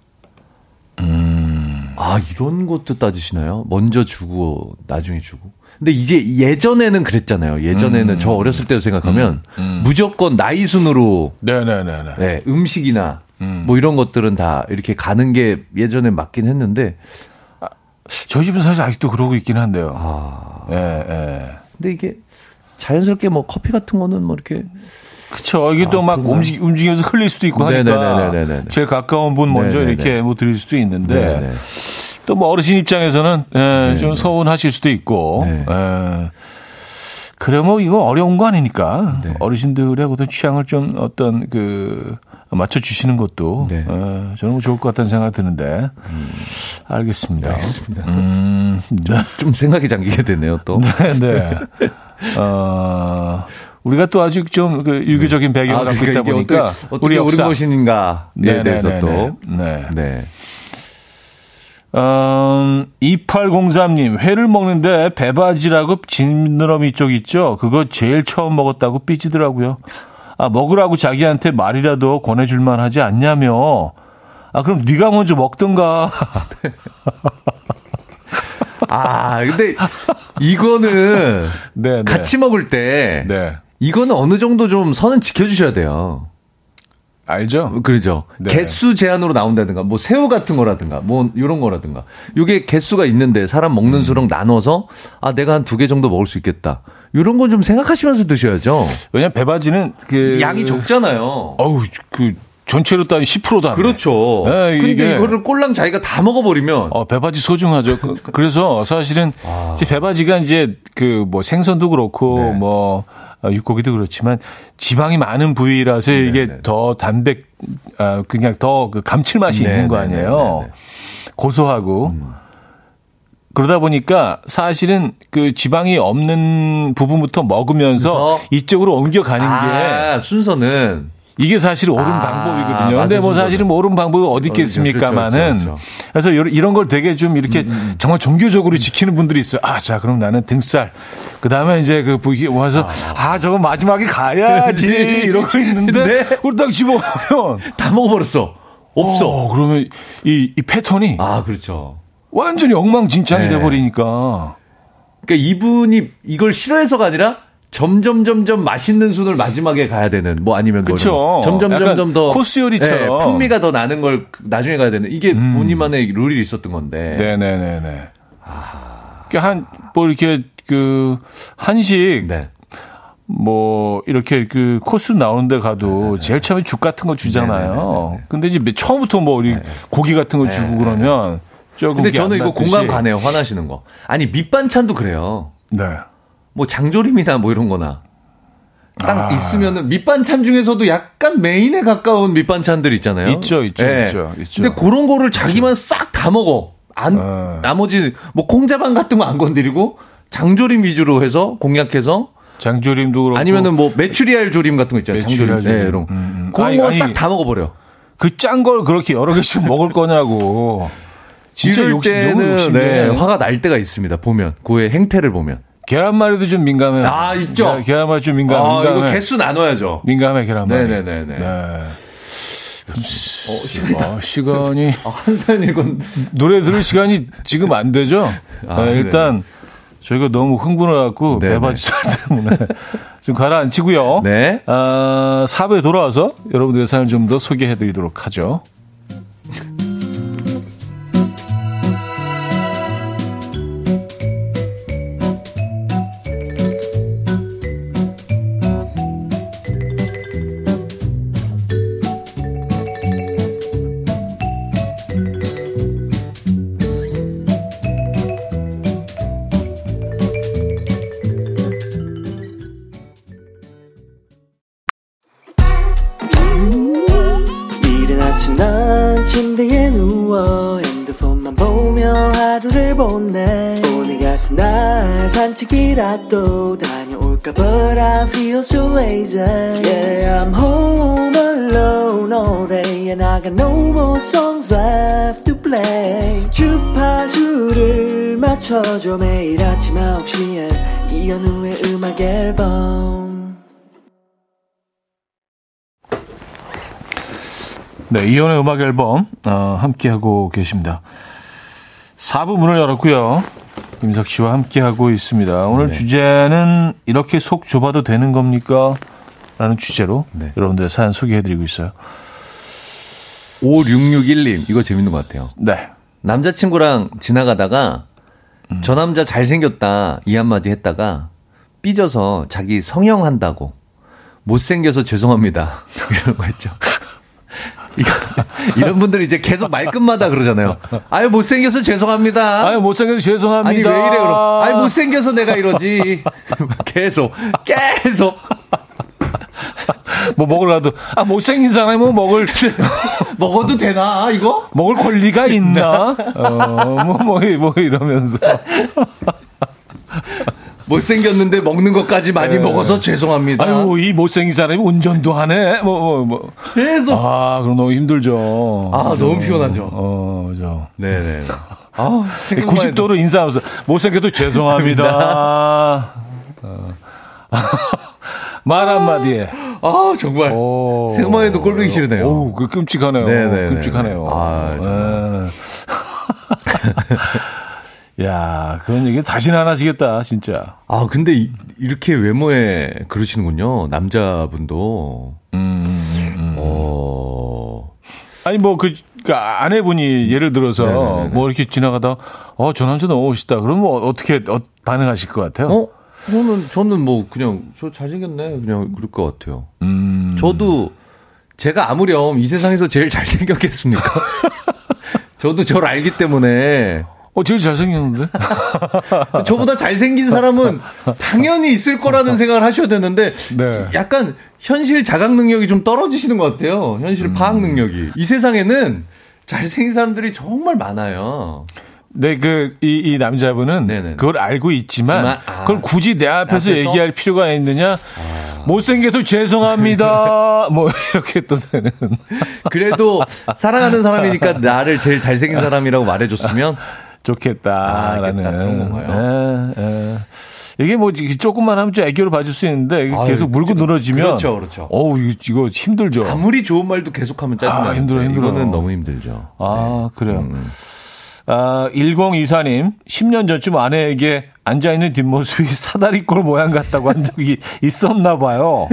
아, 이런 것도 따지시나요? 먼저 주고, 나중에 주고. 근데 이제 예전에는 그랬잖아요. 예전에는 저 어렸을 때로 생각하면 무조건 나이 순으로 네네네네. 네, 음식이나 뭐 이런 것들은 다 이렇게 가는 게 예전에 맞긴 했는데 저희 집은 사실 아직도 그러고 있긴 한데요. 아, 예, 예. 근데 이게 자연스럽게 뭐 커피 같은 거는 뭐 이렇게 그쵸. 이게 또막 움직, 움직여서 흘릴 수도 있고 하니까. 네네네네네네. 제일 가까운 분 먼저 네네네. 이렇게 뭐 드릴 수도 있는데. 또 뭐 어르신 입장에서는 예, 좀 서운하실 수도 있고. 네. 예. 그래 뭐 이거 어려운 거 아니니까 네. 어르신들의 어떤 취향을 좀 어떤 그 맞춰 주시는 것도 네. 예, 저는 뭐 좋을 것 같다는 생각이 드는데 알겠습니다. 알겠습니다. 음, 네. 좀 생각이 잠기게 되네요, 또. 네, 네. 어, 우리가 또 아직 좀 그 유교적인 배경을 갖고 있다 이게 보니까 어떻게, 어떻게 우리 역사 것인가에 네, 대해서 네, 또. 네, 네. 네. 음, 2803님, 회를 먹는데 배바지라고 지느러미 쪽 있죠? 그거 제일 처음 먹었다고 삐지더라고요. 아, 먹으라고 자기한테 말이라도 권해줄만 하지 않냐며. 아, 그럼 네가 먼저 먹든가. 아, 근데 이거는 네, 네. 같이 먹을 때 네. 이거는 어느 정도 좀 선은 지켜주셔야 돼요. 알죠? 그러죠. 네. 개수 제한으로 나온다든가, 뭐 새우 같은 거라든가, 뭐 이런 거라든가. 요게 개수가 있는데 사람 먹는 음. 수랑 나눠서 아 내가 한 두 개 정도 먹을 수 있겠다. 이런 건 좀 생각하시면서 드셔야죠. 왜냐면 배바지는 그. 양이 적잖아요. 어우, 그, 전체로 따지면 10%다. 그렇죠. 네, 근데 이게- 이거를 꼴랑 자기가 다 먹어버리면 어, 배바지 소중하죠. 그- 그래서 사실은 이제 배바지가 이제 그 뭐 생선도 그렇고 네. 뭐 어, 육고기도 그렇지만 지방이 많은 부위라서 이게 네. 더 담백, 아, 그냥 더 그 감칠맛이 네, 있는 거 네, 아니에요. 네, 네, 네. 고소하고. 그러다 보니까 사실은 그 지방이 없는 부분부터 먹으면서 그래서- 이쪽으로 옮겨가는 게 아, 순서는 이게 사실 옳은 아, 방법이거든요. 근데 뭐 사실은. 뭐 옳은 방법이 어디 있겠습니까마는. 그렇죠, 그렇죠, 그래서 이런- 걸 되게 좀 이렇게 정말 종교적으로 지키는 분들이 있어요. 아, 자, 그럼 나는 등살. 그 다음에 이제 그 부기 와서 아, 저거 마지막에 가야지. 이러고 있는데 네. 우리 딱 집어보면 다 먹어버렸어. 없어. 어, 그러면 이, 이 패턴이 아, 그렇죠. 완전히 엉망진창이 네. 돼버리니까. 그러니까 이분이 이걸 싫어해서가 아니라 점점 점점 맛있는 순을 마지막에 가야 되는 뭐 아니면 뭐 그쵸. 점점 점점 더 코스 요리처럼. 네, 풍미가 더 나는 걸 나중에 가야 되는 이게 본인만의 룰이 있었던 건데 네네네네. 아. 한, 뭐 이렇게 그 한식 네. 뭐 이렇게 그 코스 나오는데 가도 제일 처음에 죽 같은 거 주잖아요. 근데 이제 처음부터 뭐 우리 고기 같은 거 주고 그러면 조금 근데 저는 이거. 공감 가네요. 화나시는 거. 아니 밑반찬도 그래요. 네. 뭐 장조림이나 뭐 이런 거나 딱 아. 있으면은 밑반찬 중에서도 약간 메인에 가까운 밑반찬들 있잖아요. 있죠, 있죠, 예. 있죠, 있죠. 근데 그런 거를 자기만 싹 다 먹어. 안 어. 나머지 뭐 콩자반 같은 거 안 건드리고 장조림 위주로 해서 공략해서 장조림도 그렇고 아니면은 뭐 메추리알 조림 같은 거 있잖아요. 메추리알. 네, 조림. 이런. 음, 음. 그런 거. 싹 다 먹어버려. 그 짠 걸 그렇게 여러 개씩 먹을 거냐고. 진짜 욕심 때는 네, 화가 날 때가 있습니다. 보면 그의 행태를 보면. 계란말이도 좀 민감해. 아, 있죠? 계- 계란말이 좀 민감, 아, 민감해. 이거 개수 나눠야죠. 민감해 계란말이. 네네네네. 네. 어, 시간이 다. 어, 시간이 아, 한 사연 읽은. 노래 들을 시간이 지금 안 되죠? 아, 네, 일단 저희가 너무 흥분해갖고 네네. 배바지살 때문에 좀 가라앉히고요. 네. 아, 4부에 돌아와서 여러분들의 사연 좀 더 소개해드리도록 하죠. 네, 이연의 음악 앨범 어, 함께하고 계십니다. 4부 문을 열었고요. 김석 씨와 함께하고 있습니다. 오늘 네. 주제는 이렇게 속 좁아도 되는 겁니까? 라는 주제로 네. 여러분들의 사연 소개해드리고 있어요. 5661님, 이거 재밌는 것 같아요. 네. 남자친구랑 지나가다가 저 남자 잘생겼다 이 한마디 했다가 삐져서 자기 성형한다고 못생겨서 죄송합니다 이런 거 했죠. 이거, 이런 분들이 이제 계속 말끝마다 그러잖아요. 아유 못생겨서 죄송합니다. 아유, 못생겨서 아니 죄송합니다. 왜 이래 그럼? 아니 못생겨서 내가 이러지. 계속 계속 뭐 먹으라도, 아, 못생긴 사람이 뭐 먹을, 먹어도 되나 이거? 먹을 권리가 있나? 어, 뭐, 뭐, 뭐 이러면서. 못생겼는데 먹는 것까지 많이 먹어서 죄송합니다. 아유, 이 못생긴 사람이 운전도 하네? 뭐, 뭐, 뭐. 계속 아, 그럼 너무 힘들죠. 아, 너무 피곤하죠. 어, 저. 네네. 아, 생각만 해도- 90도로 인사하면서 못생겨도 죄송합니다. 어. 말 한마디에. 아, 정말. 오. 생각만 해도 꼴보기 싫으네요. 오, 그 끔찍하네요. 네네네. 끔찍하네요. 아, 네. 야, 그런 얘기 다시는 안 하시겠다, 진짜. 아, 근데 이, 렇게 외모에 그러시는군요. 남자분도. 음, 어. 아니, 뭐, 그, 그 아내분이 예를 들어서 네네네네. 뭐 이렇게 지나가다, 어, 저 남자 너무 멋있다. 그러면 뭐 어떻게 어, 반응하실 것 같아요? 어? 저는, 저는 뭐, 그냥, 저 잘생겼네. 그냥 그럴 것 같아요. 음. 저도, 제가 아무렴 이 세상에서 제일 잘생겼겠습니까? 저도 저를 알기 때문에, 어, 제일 잘생겼는데? 저보다 잘생긴 사람은 당연히 있을 거라는 생각을 하셔야 되는데 네. 약간 현실 자각 능력이 좀 떨어지시는 것 같아요. 현실 음. 파악 능력이. 이 세상에는 잘생긴 사람들이 정말 많아요. 네, 그, 이, 이 남자분은 네네네. 그걸 알고 있지만, 아. 그걸 굳이 내 앞에서, 앞에서? 얘기할 필요가 있느냐? 못생겨서 죄송합니다. 뭐, 이렇게 또 되는. 그래도 사랑하는 사람이니까 나를 제일 잘생긴 사람이라고 말해줬으면 좋겠다라는. 아. 그런 건가요? 예, 예. 이게 뭐 조금만 하면 좀 애교를 봐줄 수 있는데 아유, 계속 물고 늘어지면 그렇죠, 그렇죠. 어우 이거, 이거 힘들죠. 아무리 좋은 말도 계속하면 짜증나요. 아, 힘들어요, 힘들어요. 이거는 너무 힘들죠. 아 그래요. 음. 아 1024님 10년 전쯤 아내에게 앉아 있는 뒷모습이 사다리꼴 모양 같다고 한 적이 있었나 봐요.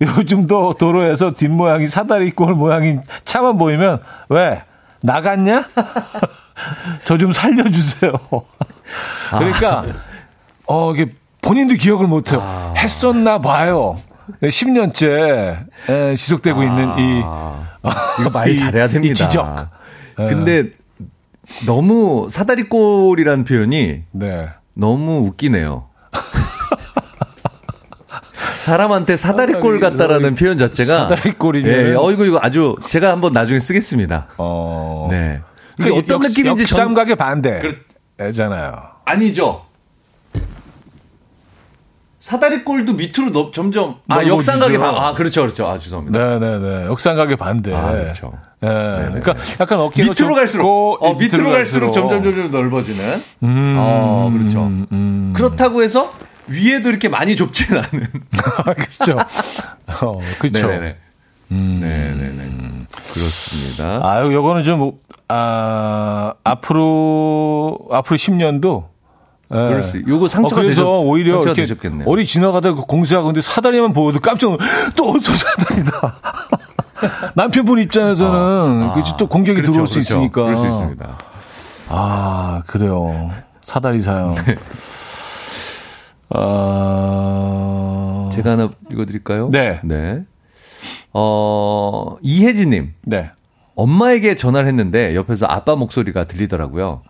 요즘도 도로에서 뒷모양이 사다리꼴 모양인 차만 보이면 왜 나갔냐? 저 좀 살려주세요. 그러니까 어 이게 본인도 기억을 못해요. 아. 했었나 봐요. 10년째 예, 지속되고 있는 이 아, 이거 말 이- 잘해야 됩니다. 이 지적. 예. 근데 너무 사다리꼴이라는 표현이 네. 너무 웃기네요. 사람한테 사다리꼴 같다라는 표현 자체가 사다리꼴이면은- 예, 어 이거 이거 아주 제가 한번 나중에 쓰겠습니다. 어. 네. 그 이게 어떤 역- 느낌인지 전 역삼각의 반대. 그렇- 잖아요. 아니죠. 사다리꼴도 밑으로 넓, 점점 아. 역삼각의 반. 아 그렇죠 그렇죠. 아 죄송합니다. 네네네. 역삼각의 반대. 아, 그렇죠. 예. 그러니까 약간 어깨가 밑으로 갈수록 어, 예, 밑으로 갈수록 점점 점점 넓어지는. 음, 어 그렇죠. 음, 음. 그렇다고 해서 위에도 이렇게 많이 좁지는 않은. 그렇죠. 어, 그렇죠. 네네네. 네네네. 그렇습니다. 아유, 요거는 좀, 아, 앞으로, 앞으로 10년도. 예. 그럴 수 있- 요거 상처가 그래서 되셨- 오히려 상처가 이렇게 되셨겠네요. 어디 지나가다가 공수하고 근데 사다리만 보여도 깜짝 놀, 또, 또 사다리다. 남편분 입장에서는 그또 공격이 그렇죠, 들어올 수 그렇죠. 있으니까. 그럴 수 있습니다. 아, 그래요. 사다리 사연. 아, 제가 하나 읽어드릴까요? 네. 네. 어, 이혜진님. 네. 엄마에게 전화를 했는데 옆에서 아빠 목소리가 들리더라고요.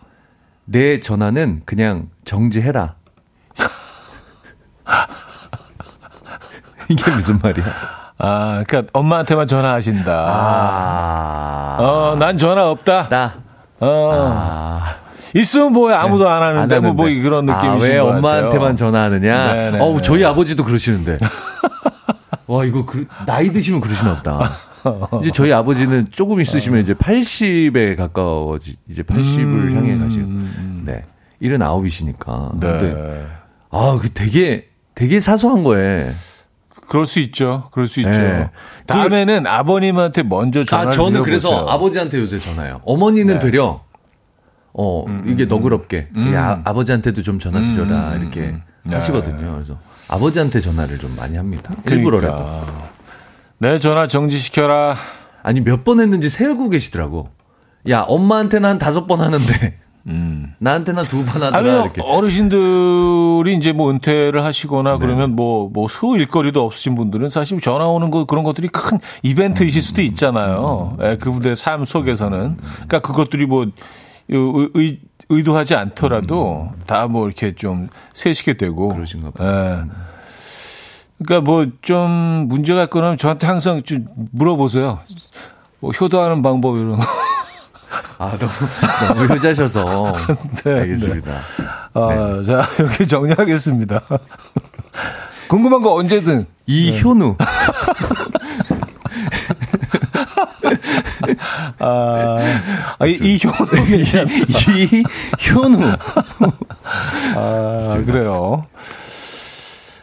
내 전화는 그냥 정지해라. 이게 무슨 말이야? 아, 그러니까 엄마한테만 전화하신다. 아. 어, 난 전화 없다. 나. 어. 아. 있으면 뭐야 아무도 안 하는데 뭐, 뭐. 그런 아, 느낌이신 왜것 같아요. 엄마한테만 전화하느냐? 네네네. 어우, 저희 아버지도 그러시는데. 와, 이거 그, 나이 드시면 그러시나 보다. 이제 저희 아버지는 조금 있으시면 이제 80에 가까워지, 이제 80을 향해 가시고. 네. 79이시니까. 네. 근데, 아, 그 되게, 되게 사소한 거에. 그럴 수 있죠. 그럴 수 있죠. 네. 다음에는 아버님한테 먼저 전화를 아, 저는. 그래서 아버지한테 요새 전화해요. 어머니는 네. 되려, 어, 이게 너그럽게, 음. 야, 아버지한테도 좀 전화 드려라, 음, 이렇게 음. 네. 하시거든요. 그래서 아버지한테 전화를 좀 많이 합니다. 그러니까. 일부러라도. 내 전화 정지시켜라. 아니, 몇 번 했는지 세우고 계시더라고. 야, 엄마한테는 한 다섯 번 하는데, 나한테는 한두번 하더라, 음. 아니면 이렇게. 어르신들이 이제 뭐 은퇴를 하시거나 그러면 뭐, 뭐, 수 일거리도 없으신 분들은 사실 전화 오는 거 그런 것들이 큰 이벤트이실 수도 있잖아요. 예, 그분들의 삶 속에서는. 그러니까 그것들이 뭐, 의, 의, 의도하지 않더라도 다뭐 이렇게 좀 세시게 되고. 그러신가 봐요. 예. 그러니까 뭐 좀 문제가 있거나 저한테 항상 좀 물어보세요. 뭐 효도하는 방법 이런 거. 아, 너무, 너무 효자셔서. 네, 알겠습니다. 아, 자, 이렇게 정리하겠습니다. 궁금한 거 언제든. 이효누. 아, 아, 이, 이 효도 괜찮 이효누. 아, 그래요.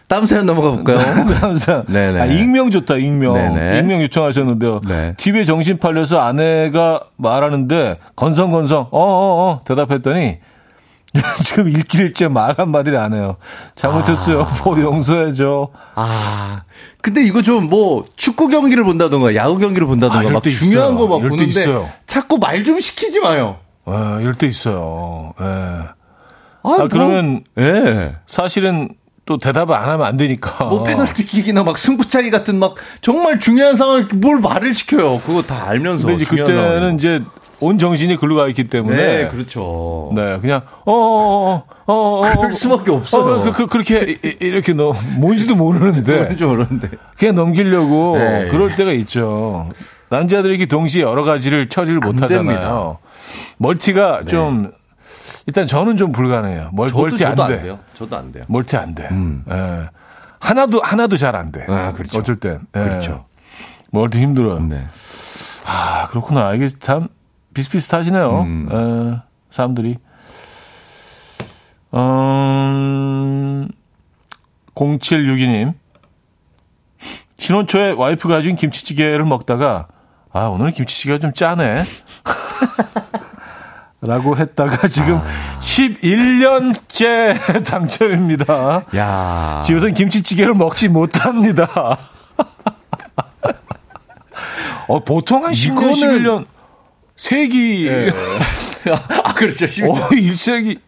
다음 사연 넘어가 볼까요? 항상. 네네. 아, 익명 좋다, 익명. 네네. 익명 요청하셨는데요. 네. TV에 정신 팔려서 아내가 말하는데, 건성건성, 어어어, 대답했더니, 지금 일주일째 말 한마디를 안 해요. 잘못했어요. 뭐 용서해줘. 아. 근데 이거 좀 뭐 축구 경기를 본다던가 야구 경기를 본다던가 아, 막때 중요한. 거 막 보는데 있어요. 자꾸 말 좀 시키지 마요. 아, 이럴 때 있어요. 예. 아, 아, 뭐, 그러면 예. 사실은 또 대답을 안 하면 안 되니까. 뭐 페널티 킥이나 막 승부차기 같은 막 정말 중요한 상황 뭘 말을 시켜요. 그거 다 알면서. 근데 이제 그때는 상황이고. 이제 온 정신이 글로 가 있기 때문에. 네, 그렇죠. 네, 그냥 어어어어 어, 어, 어, 그럴 수밖에 없어요. 어, 그, 그, 그렇게 이- 이렇게 너 뭔지도 모르는데 뭔지 모르는데. 그냥 넘기려고 네. 그럴 때가 있죠. 남자들이 동시에 여러 가지를 처리를 못안 하잖아요. 멀티가 좀 일단 저는 좀 불가능해요. 멀, 저도, 멀티 안 저도 돼. 안 돼 요. 저도 안 돼요. 멀티 안 돼. 음. 예. 하나도 하나도 잘 안 돼. 아, 그렇죠. 어쩔 땐. 예. 그렇죠. 멀티 힘들어요. 네. 아, 그렇구나. 이게 참 비슷비슷하시네요. 음. 에, 사람들이. 음, 0762님. 신혼 초에 와이프가 해준 김치찌개를 먹다가, 아, 오늘은 김치찌개가 좀 짜네. 라고 했다가 지금 아. 11년째 당첨입니다. 야. 집에서는 김치찌개를 먹지 못합니다. 어, 보통 한 10년, 이거는- 11년, 세기, 아, 그렇죠. 심- 어, 1세기.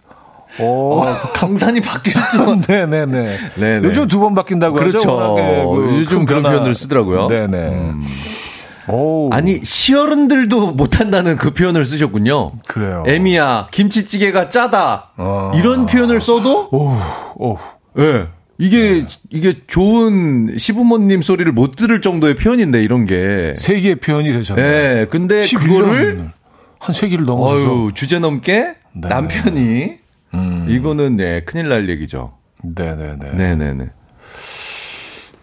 오. 어, 강산이 바뀌었죠. 네네네. 네네. 요즘 두 번 바뀐다고 그렇죠. 하죠. 그 요즘 큰 그런 변화. 표현을 쓰더라고요. 네네. 오. 아니 시어른들도 못한다는 그 표현을 쓰셨군요. 그래요. 애미야 김치찌개가 짜다 어. 이런 표현을 써도 오, 오. 예. 이게 이게 좋은 시부모님 소리를 못 들을 정도의 표현인데 이런 게. 세 개의 표현이 되셨네요. 예. 근데 11년 그거를 한 세기를 넘어서 주제 넘게 네. 남편이 음. 이거는 네 큰일 날 얘기죠. 네네네. 네네네.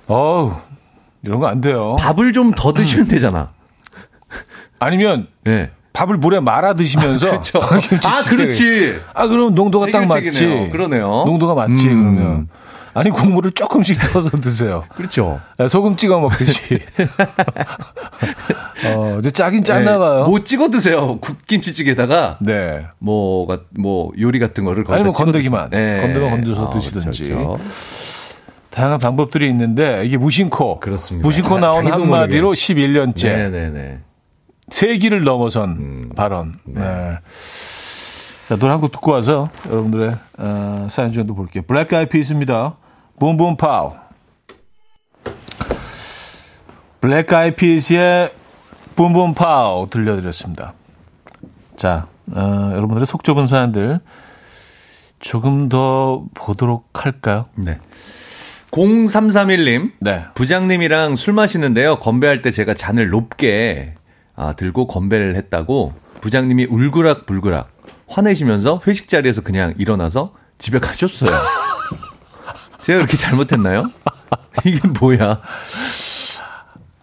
어우, 이런 거 안 돼요. 밥을 좀 더 드시면 되잖아. 아니면 네. 밥을 물에 말아 드시면서 그렇죠. 아 그렇지. 아 그럼 농도가 딱. 맞지. 그러네요. 농도가 맞지 음. 그러면. 아니 국물을 조금씩 떠서 드세요. 그렇죠. 아, 소금 찍어 먹듯이. 어, 이제 짜긴 짰나 봐요. 뭐 찍어 드세요. 국김치찌개에다가 네. 뭐가 뭐 요리 같은 거를 아니면 찍어 건더기만. 네. 건더기만 건져서 아, 드시든지. 그렇죠, 그렇죠. 다양한 방법들이 있는데 이게 무심코. 그렇습니다. 무심코 자- 나온 한마디로 11년째 네네네. 세기를 넘어선 음. 발언. 네. 자, 노래 한 곡 듣고 와서 여러분들의 어, 사연 좀더 볼게요. 블랙 아이 피스입니다. Boom Boom Pow. 블랙 아이 피스의 Boom Boom Pow 들려드렸습니다. 자, 어, 여러분들의 속 좁은 사연들 조금 더 보도록 할까요? 네. 0331님. 네. 부장님이랑 술 마시는데요. 건배할 때 제가 잔을 높게 아, 들고 건배를 했다고 부장님이 울그락불그락 화내시면서 회식 자리에서 그냥 일어나서 집에 가셨어요. 제가 그렇게 잘못했나요? 이게 뭐야?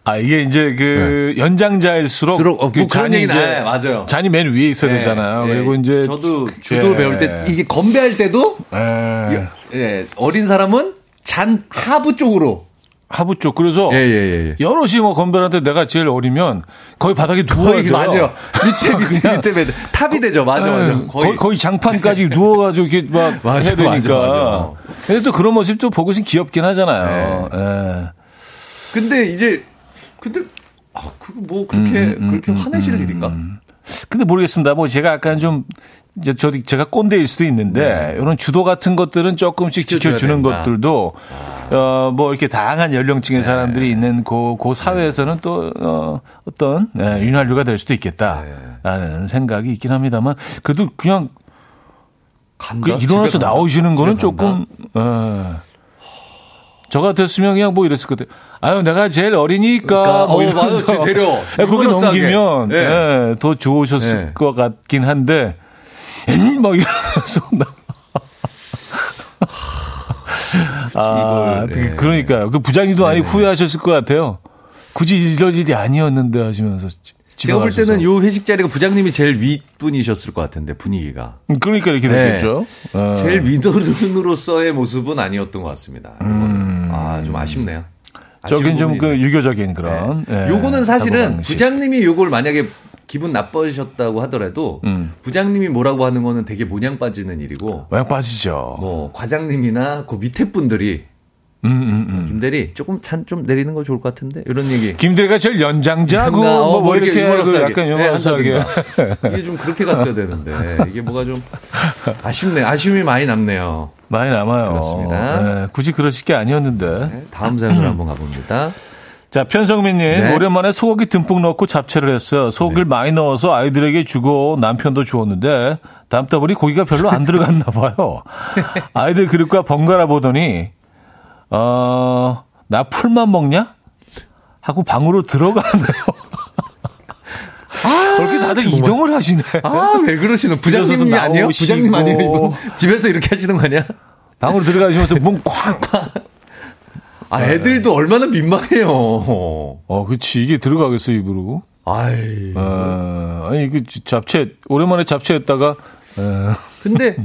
아, 이게 이제 그 연장자일수록 수록, 어, 그뭐 그런 얘기는 이제 아, 맞아요. 잔이 맨 위에 있어야 네, 되잖아요. 네. 그리고 이제 저도 주도 예. 배울 때 이게 건배할 때도 예. 예, 어린 사람은 잔 하부 쪽으로 하부 쪽 그래서 예, 예, 예. 여럿이 뭐 건배하는데 내가 제일 어리면 거의 바닥에 누워야 돼요. 맞아요. 밑에 밑에 밑에 밑에 탑이 되죠. 맞아 맞아. 예, 거의, 거의 장판까지 누워가지고 이렇게 막 맞아, 해야 되니까. 맞아, 맞아. 근데 또 그런 모습 도 보고 있으면 귀엽긴 하잖아요. 예. 근데 이제 근데 아, 그거 뭐 그렇게 음, 그렇게 화내실 일인가? 근데 모르겠습니다. 뭐 제가 약간 좀 이제 저도 제가 꼰대일 수도 있는데 이런 주도 같은 것들은 조금씩 네. 지켜주는 된다. 아. 것들도 어 뭐 이렇게 다양한 연령층의 사람들이 있는 그, 그 사회에서는 또 어, 어떤 예, 윤활유가 될 수도 있겠다라는 생각이 있긴 합니다만 그래도 그냥 그 간다. 일어나서 집에 간다. 나오시는 거는. 조금 어, 저 같았으면 그냥 뭐 이랬을 것 같아요. 아유 내가 제일 어리니까 그러니까, 뭐 어, 이러면서 맞아, 데려. 예, 거기 유머러스하게. 넘기면 예. 예, 더 좋으셨을 예. 것 같긴 한데 음, 막 이러면서 나. 아, 이걸, 예. 그러니까요. 그 부장님도 많이 후회하셨을 것 같아요. 굳이 이런 일이 아니었는데 하시면서 제가 볼. 때는 요 회식 자리가 부장님이 제일 윗분이셨을 것 같은데 분위기가 그러니까 이렇게 네. 됐겠죠. 어. 제일 윗어른으로서의 모습은 아니었던 것 같습니다. 음. 아좀 아쉽네요. 저긴 좀 그. 유교적인 그런. 네. 예, 요거는 사실은. 부장님이 요걸 만약에 기분 나빠지셨다고 하더라도 음. 부장님이 뭐라고 하는 거는 되게 모냥 빠지는 일이고 모양 빠지죠. 뭐 과장님이나 그 밑에 분들이 음, 음, 음. 김대리 조금 잔 좀 내리는 거 좋을 것 같은데 이런 얘기. 김대리가 제일 연장자고 어, 뭐, 뭐 이렇게 하고 유머러스하게. 약간 네, 유머러스하게. 한다든가. 이게 좀 그렇게 갔어야 되는데 이게 뭐가 좀 아쉽네. 아쉬움이 많이 남네요. 많이 남아요. 그렇습니다. 네, 굳이 그러실 게 아니었는데. 네, 다음 사연으로 한번 가봅니다. 자, 편성민님, 네. 오랜만에 소고기 듬뿍 넣고 잡채를 했어요. 소고기를 많이 넣어서 아이들에게 주고 남편도 주었는데, 담다 보니 고기가 별로 안 들어갔나 봐요. 아이들 그릇과 번갈아 보더니, 어, 나 풀만 먹냐? 하고 방으로 들어가네요. 그렇게 다들 이동을 하시네. 아, 왜 그러시는 부장님이 아니에요? 부장님 아니에요? 집에서 이렇게 하시는 거 아니야? 방으로 들어가시면서 문 쾅! 아, 애들도 얼마나 민망해요. 어, 그치. 이게 들어가겠어, 입으로. 아이. 어, 아니, 그 잡채, 오랜만에 잡채 했다가, 어, 근데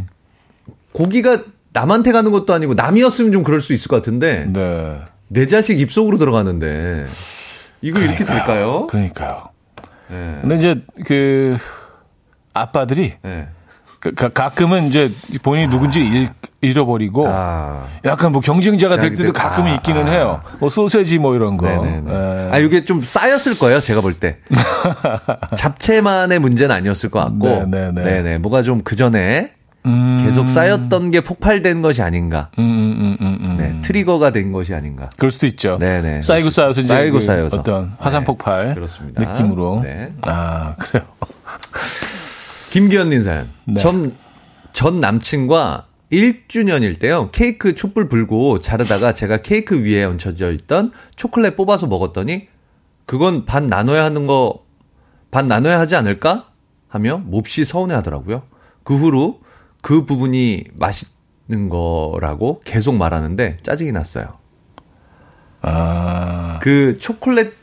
고기가 남한테 가는 것도 아니고 남이었으면 좀 그럴 수 있을 것 같은데 네. 내 자식 입속으로 들어가는데 이거 이렇게 될까요? 그러니까요. 네. 근데 이제 그 아빠들이 네. 그- 가, 가끔은 이제 본인이 누군지 잃, 잃어버리고 아. 약간 뭐 경쟁자가 될 때도 아, 가끔은 있기는 아. 해요. 뭐 소세지 뭐 이런 거. 네네네. 예. 아, 이게 좀 쌓였을 거예요, 제가 볼 때. 잡채만의 문제는 아니었을 것 같고. 네네네. 네네. 뭐가 좀 그 전에 음. 계속 쌓였던 게 폭발된 것이 아닌가. 음, 음, 음, 음, 음. 네, 트리거가 된 것이 아닌가. 그럴 수도 있죠. 네네. 쌓이고 쌓여서 쌓이고 그 쌓여서. 어떤 화산 네, 폭발 그렇습니다. 느낌으로. 네. 아 그래요. 김기현님 사연. 네. 전, 전 남친과 1주년일 때요. 케이크 촛불 불고 자르다가 제가 케이크 위에 얹혀져 있던 초콜릿 뽑아서 먹었더니 그건 반 나눠야 하는 거, 반 나눠야 하지 않을까? 하며 몹시 서운해 하더라고요. 그 후로 그 부분이 맛있는 거라고 계속 말하는데 짜증이 났어요. 아 그 초콜릿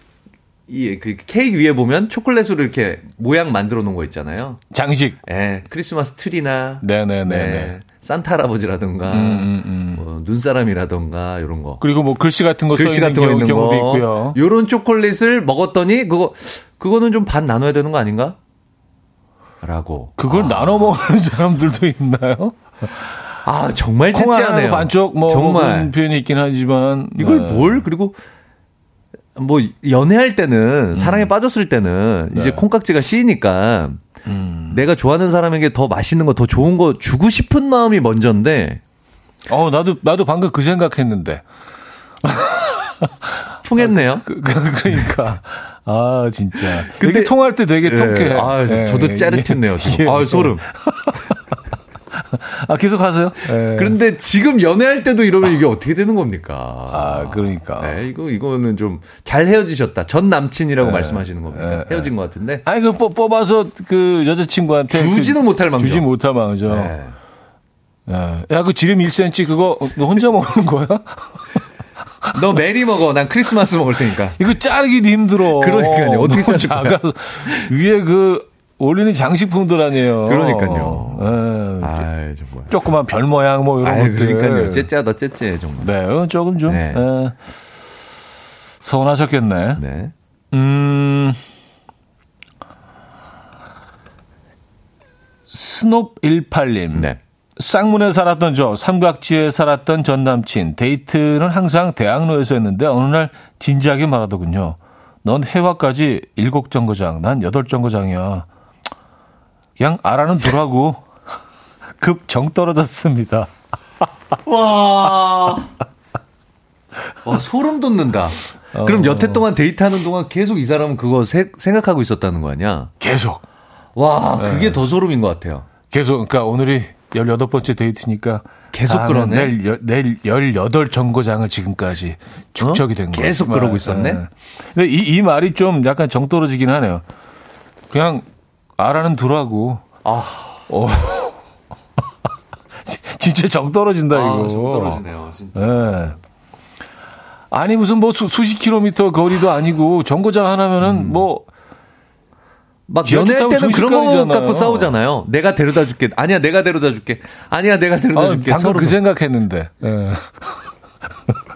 이그 케이크 위에 보면 초콜릿으로 이렇게 모양 만들어 놓은 거 있잖아요. 장식. 예, 크리스마스 트리나 네네네. 네. 네, 산타 할아버지라든가 음, 음, 음. 뭐 눈사람이라든가 이런 거. 그리고 뭐 글씨 같은 거 글씨 같은 거 경우, 있는 경우도 거. 있고요. 요런 초콜릿을 먹었더니 그거 그거는 좀 반 나눠야 되는 거 아닌가? 라고. 그걸 나눠 먹는 사람들도 있나요? 아, 정말 째째하네요. 반쪽 뭐 정말 표현이 있긴 하지만 이걸 네. 뭘 그리고 뭐 연애할 때는 사랑에 빠졌을 때는 이제 음. 네. 콩깍지가 씌이니까 음. 내가 좋아하는 사람에게 더 맛있는 거 더 좋은 거 주고 싶은 마음이 먼저인데 어 나도 나도 방금 그 생각했는데 통했네요. 그, 그, 그러니까 아 진짜 근데- 통할 때 되게 예. 통쾌해. 아, 예, 저도 예, 짜릿했네요. 예. 아, 소름. 아 계속 하세요. 예. 그런데 지금 연애할 때도 이러면 이게 어떻게 되는 겁니까? 아 그러니까. 네, 이거 이거는 좀 잘 헤어지셨다. 전 남친이라고 말씀하시는 겁니까? 예, 헤어진 것 같은데. 아니 그 뽑- 뽑아서 그 여자친구한테 주지는 그, 못할 망정. 주지 못할 망정. 네. 야그 지름 1cm 그거 너 혼자 먹는 거야? 너 메리 먹어. 난 크리스마스 먹을 테니까. 이거 자르기도 힘들어. 그러니까요. 어떻게 거야? 작아서 위에 그 올리는 장식품들 아니에요. 그러니까요. 예. 아, 정말. 조그만 별 모양 뭐 이런 아, 것들. 그러니까요. 째째하다, 째째 정말. 네, 어, 조금 좀 네. 예, 서운하셨겠네. 네. 음. 스놉18님. 네. 쌍문에 살았던 저, 삼각지에 살았던 전 남친, 데이트는 항상 대학로에서 했는데 어느 날 진지하게 말하더군요. 넌 해화까지 일곱 정거장, 난 여덟 정거장이야. 그냥 알아는 두라고. 급 정 떨어졌습니다. 와. 와, 소름 돋는다. 그럼 어. 여태 동안 데이트하는 동안 계속 이 사람은 그거 세- 생각하고 있었다는 거 아니야? 계속. 와, 네. 그게 더 소름인 것 같아요. 계속, 그러니까 오늘이 18번째 데이트니까. 계속 그러네? 내일, 여- 내일 18 정거장을 지금까지 축적이 된 거예요. 어? 계속 그러고 있었네? 예. 근데 이, 이 말이 좀 약간 정 떨어지긴 하네요. 그냥 알아는 두라고. 아, 어. 진짜 정 떨어진다, 아, 이거. 좀 떨어지네요, 진짜. 예. 아니, 무슨 뭐 수, 수십 킬로미터 거리도 아니고 정거장 하나면은 음. 뭐 막 연애할 때는 그런 거. 갖고 싸우잖아요. 내가 데려다 줄게. 아니야, 내가 데려다 줄게. 아니야, 내가 데려다 아, 줄게. 방금 서로 그 서- 생각했는데. 예.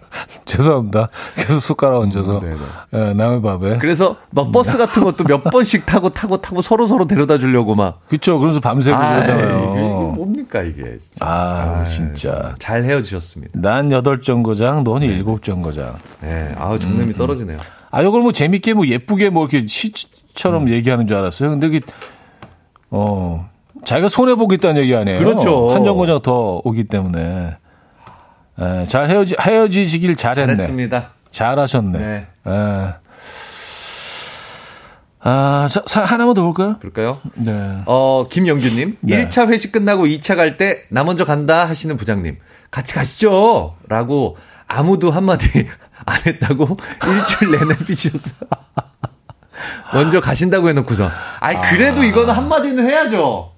죄송합니다. 계속 숟가락 얹어서 네네. 예, 남의 밥에. 그래서 막 버스 같은 것도 몇 번씩 타고 타고 타고 서로 서로 데려다 주려고 막. 그렇죠. 그래서 밤새고 아, 이게 그러잖아요. 뭡니까 이게 진짜. 아, 진짜. 잘 헤어지셨습니다. 난 여덟 정거장, 너는 일곱 정거장. 네, 아우 정념이 떨어지네요. 아, 이걸 뭐 재밌게 뭐 예쁘게 뭐 이렇게 시처럼 얘기하는 줄 알았어요. 근데 그, 어, 자기가 손해 보겠다는 얘기 아니에요. 그렇죠. 한 정거장 더 오기 때문에. 예, 잘 헤어지, 헤어지시길 잘했네. 잘했습니다. 잘하셨네. 네. 예. 아, 자, 사- 하나만 더 볼까요? 그럴까요? 네. 어, 김영규님. 네. 1차 회식 끝나고 2차 갈 때 나 먼저 간다 하시는 부장님. 같이 가시죠. 라고 아무도 한마디 안 했다고 일주일 내내 삐지셨어요. 먼저 가신다고 해놓고서. 아이, 그래도 이거는 한마디는 해야죠.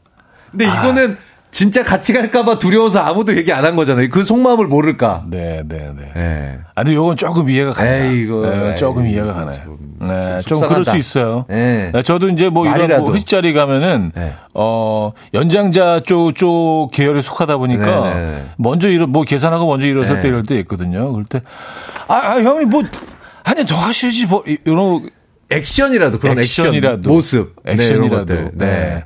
근데 이거는 진짜 같이 갈까봐 두려워서 아무도 얘기 안 한 거잖아요. 그 속마음을 모를까. 네, 네, 네. 네. 아니, 요건 조금 이해가 간다. 에이, 이거, 네, 조금 에이, 이해가 가나요. 좀 네, 속- 좀 그럴. 수 있어요. 네. 네, 저도 이제 뭐 이런 말이라도. 뭐 회식자리 가면은 네. 어 연장자 쪽 쪽 계열에 속하다 보니까 네, 네. 먼저 일어 뭐 계산하고 먼저 일어설 네. 때 이럴 때 있거든요. 그럴 때 아, 아 형이 뭐한 잔 더 하셔야지 뭐 이- 이런 액션이라도 그런 액션이라도 액션, 모습, 네, 이런 액션이라도. 네.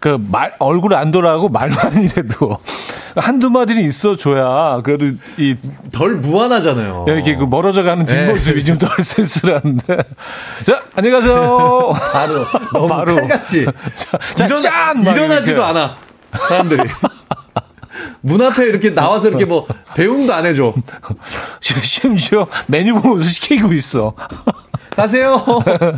그 말 얼굴 안 돌아가고 말만이라도 한두 마디는 있어줘야 그래도 이 덜 무한하잖아요. 이렇게 그 멀어져 가는 네. 뒷모습이 좀 덜 쓸쓸한데. 자, 안녕하세요. 바로 너무 바로. 칼같이 자, 자, 일어나, 짠! 막 일어나지도. 않아 사람들이 문 앞에 이렇게 나와서 이렇게 뭐 대응도 안 해줘. 심지어 메뉴 보면서 시키고 있어. 가세요.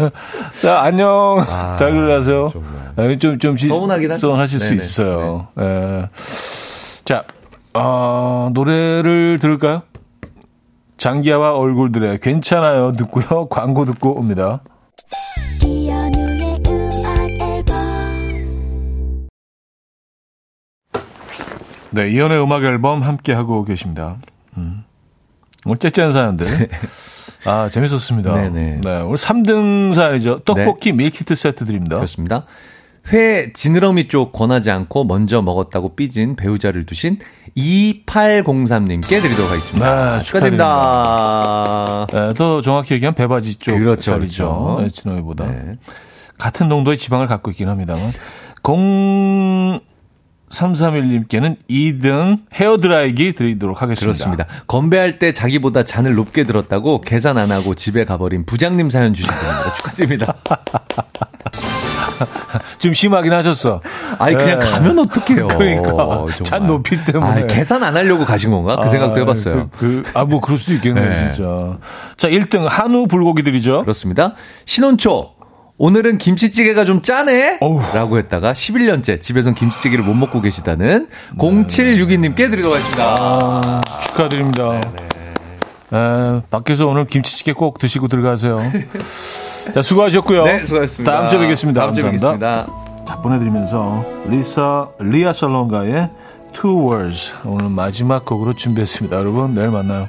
자, 안녕. 아, 잘 들어가세요. 아, 좀, 좀, 시- 서운하긴 하죠. 서운하실 수 네네. 있어요. 예. 자, 어, 노래를 들을까요? 장기하와 얼굴들의 괜찮아요. 듣고요. 광고 듣고 옵니다. 이현우의 음악 앨범 네, 이연의 음악 앨범 함께 하고 계십니다. 음. 오늘 째째한 사연들. 아, 재밌었습니다. 네네. 네, 오늘 3등 사연이죠. 떡볶이 밀키트 세트 드립니다. 그렇습니다. 회 지느러미 쪽 권하지 않고 먼저 먹었다고 삐진 배우자를 두신 2803님께 드리도록 하겠습니다. 네, 축하드립니다. 네, 더 정확히 얘기하면 배바지 쪽 그렇죠, 살이죠. 그렇죠. 네, 진호이보다. 네. 같은 농도의 지방을 갖고 있긴 합니다만. 0331님께는 2등 헤어드라이기 드리도록 하겠습니다. 그렇습니다. 건배할 때 자기보다 잔을 높게 들었다고 계산 안 하고 집에 가버린 부장님 사연 주신 분입니다. 축하드립니다. 좀 심하긴 하셨어. 아니 그냥 네. 가면 어떡해요. 그러니까 정말. 잔 높이 때문에. 아니, 계산 안 하려고 가신 건가? 그 생각도 해봤어요. 그, 그, 아, 뭐, 그럴 수도 있겠네요, 네. 진짜. 자, 1등, 한우 불고기들이죠. 그렇습니다. 신혼초. 오늘은 김치찌개가 좀 짜네? 어우. 라고 했다가 11년째 집에선 김치찌개를 못 먹고 계시다는 0762님께 드리도록 하겠습니다. 아, 축하드립니다. 에, 밖에서 오늘 김치찌개 꼭 드시고 들어가세요. 자, 수고하셨고요. 네, 수고하셨습니다. 다음 주에 뵙겠습니다. 다음 주에. 뵙겠습니다. 자, 보내드리면서 리사, 리아 살롱가의 Two Words 오늘 마지막 곡으로 준비했습니다. 여러분, 내일 만나요.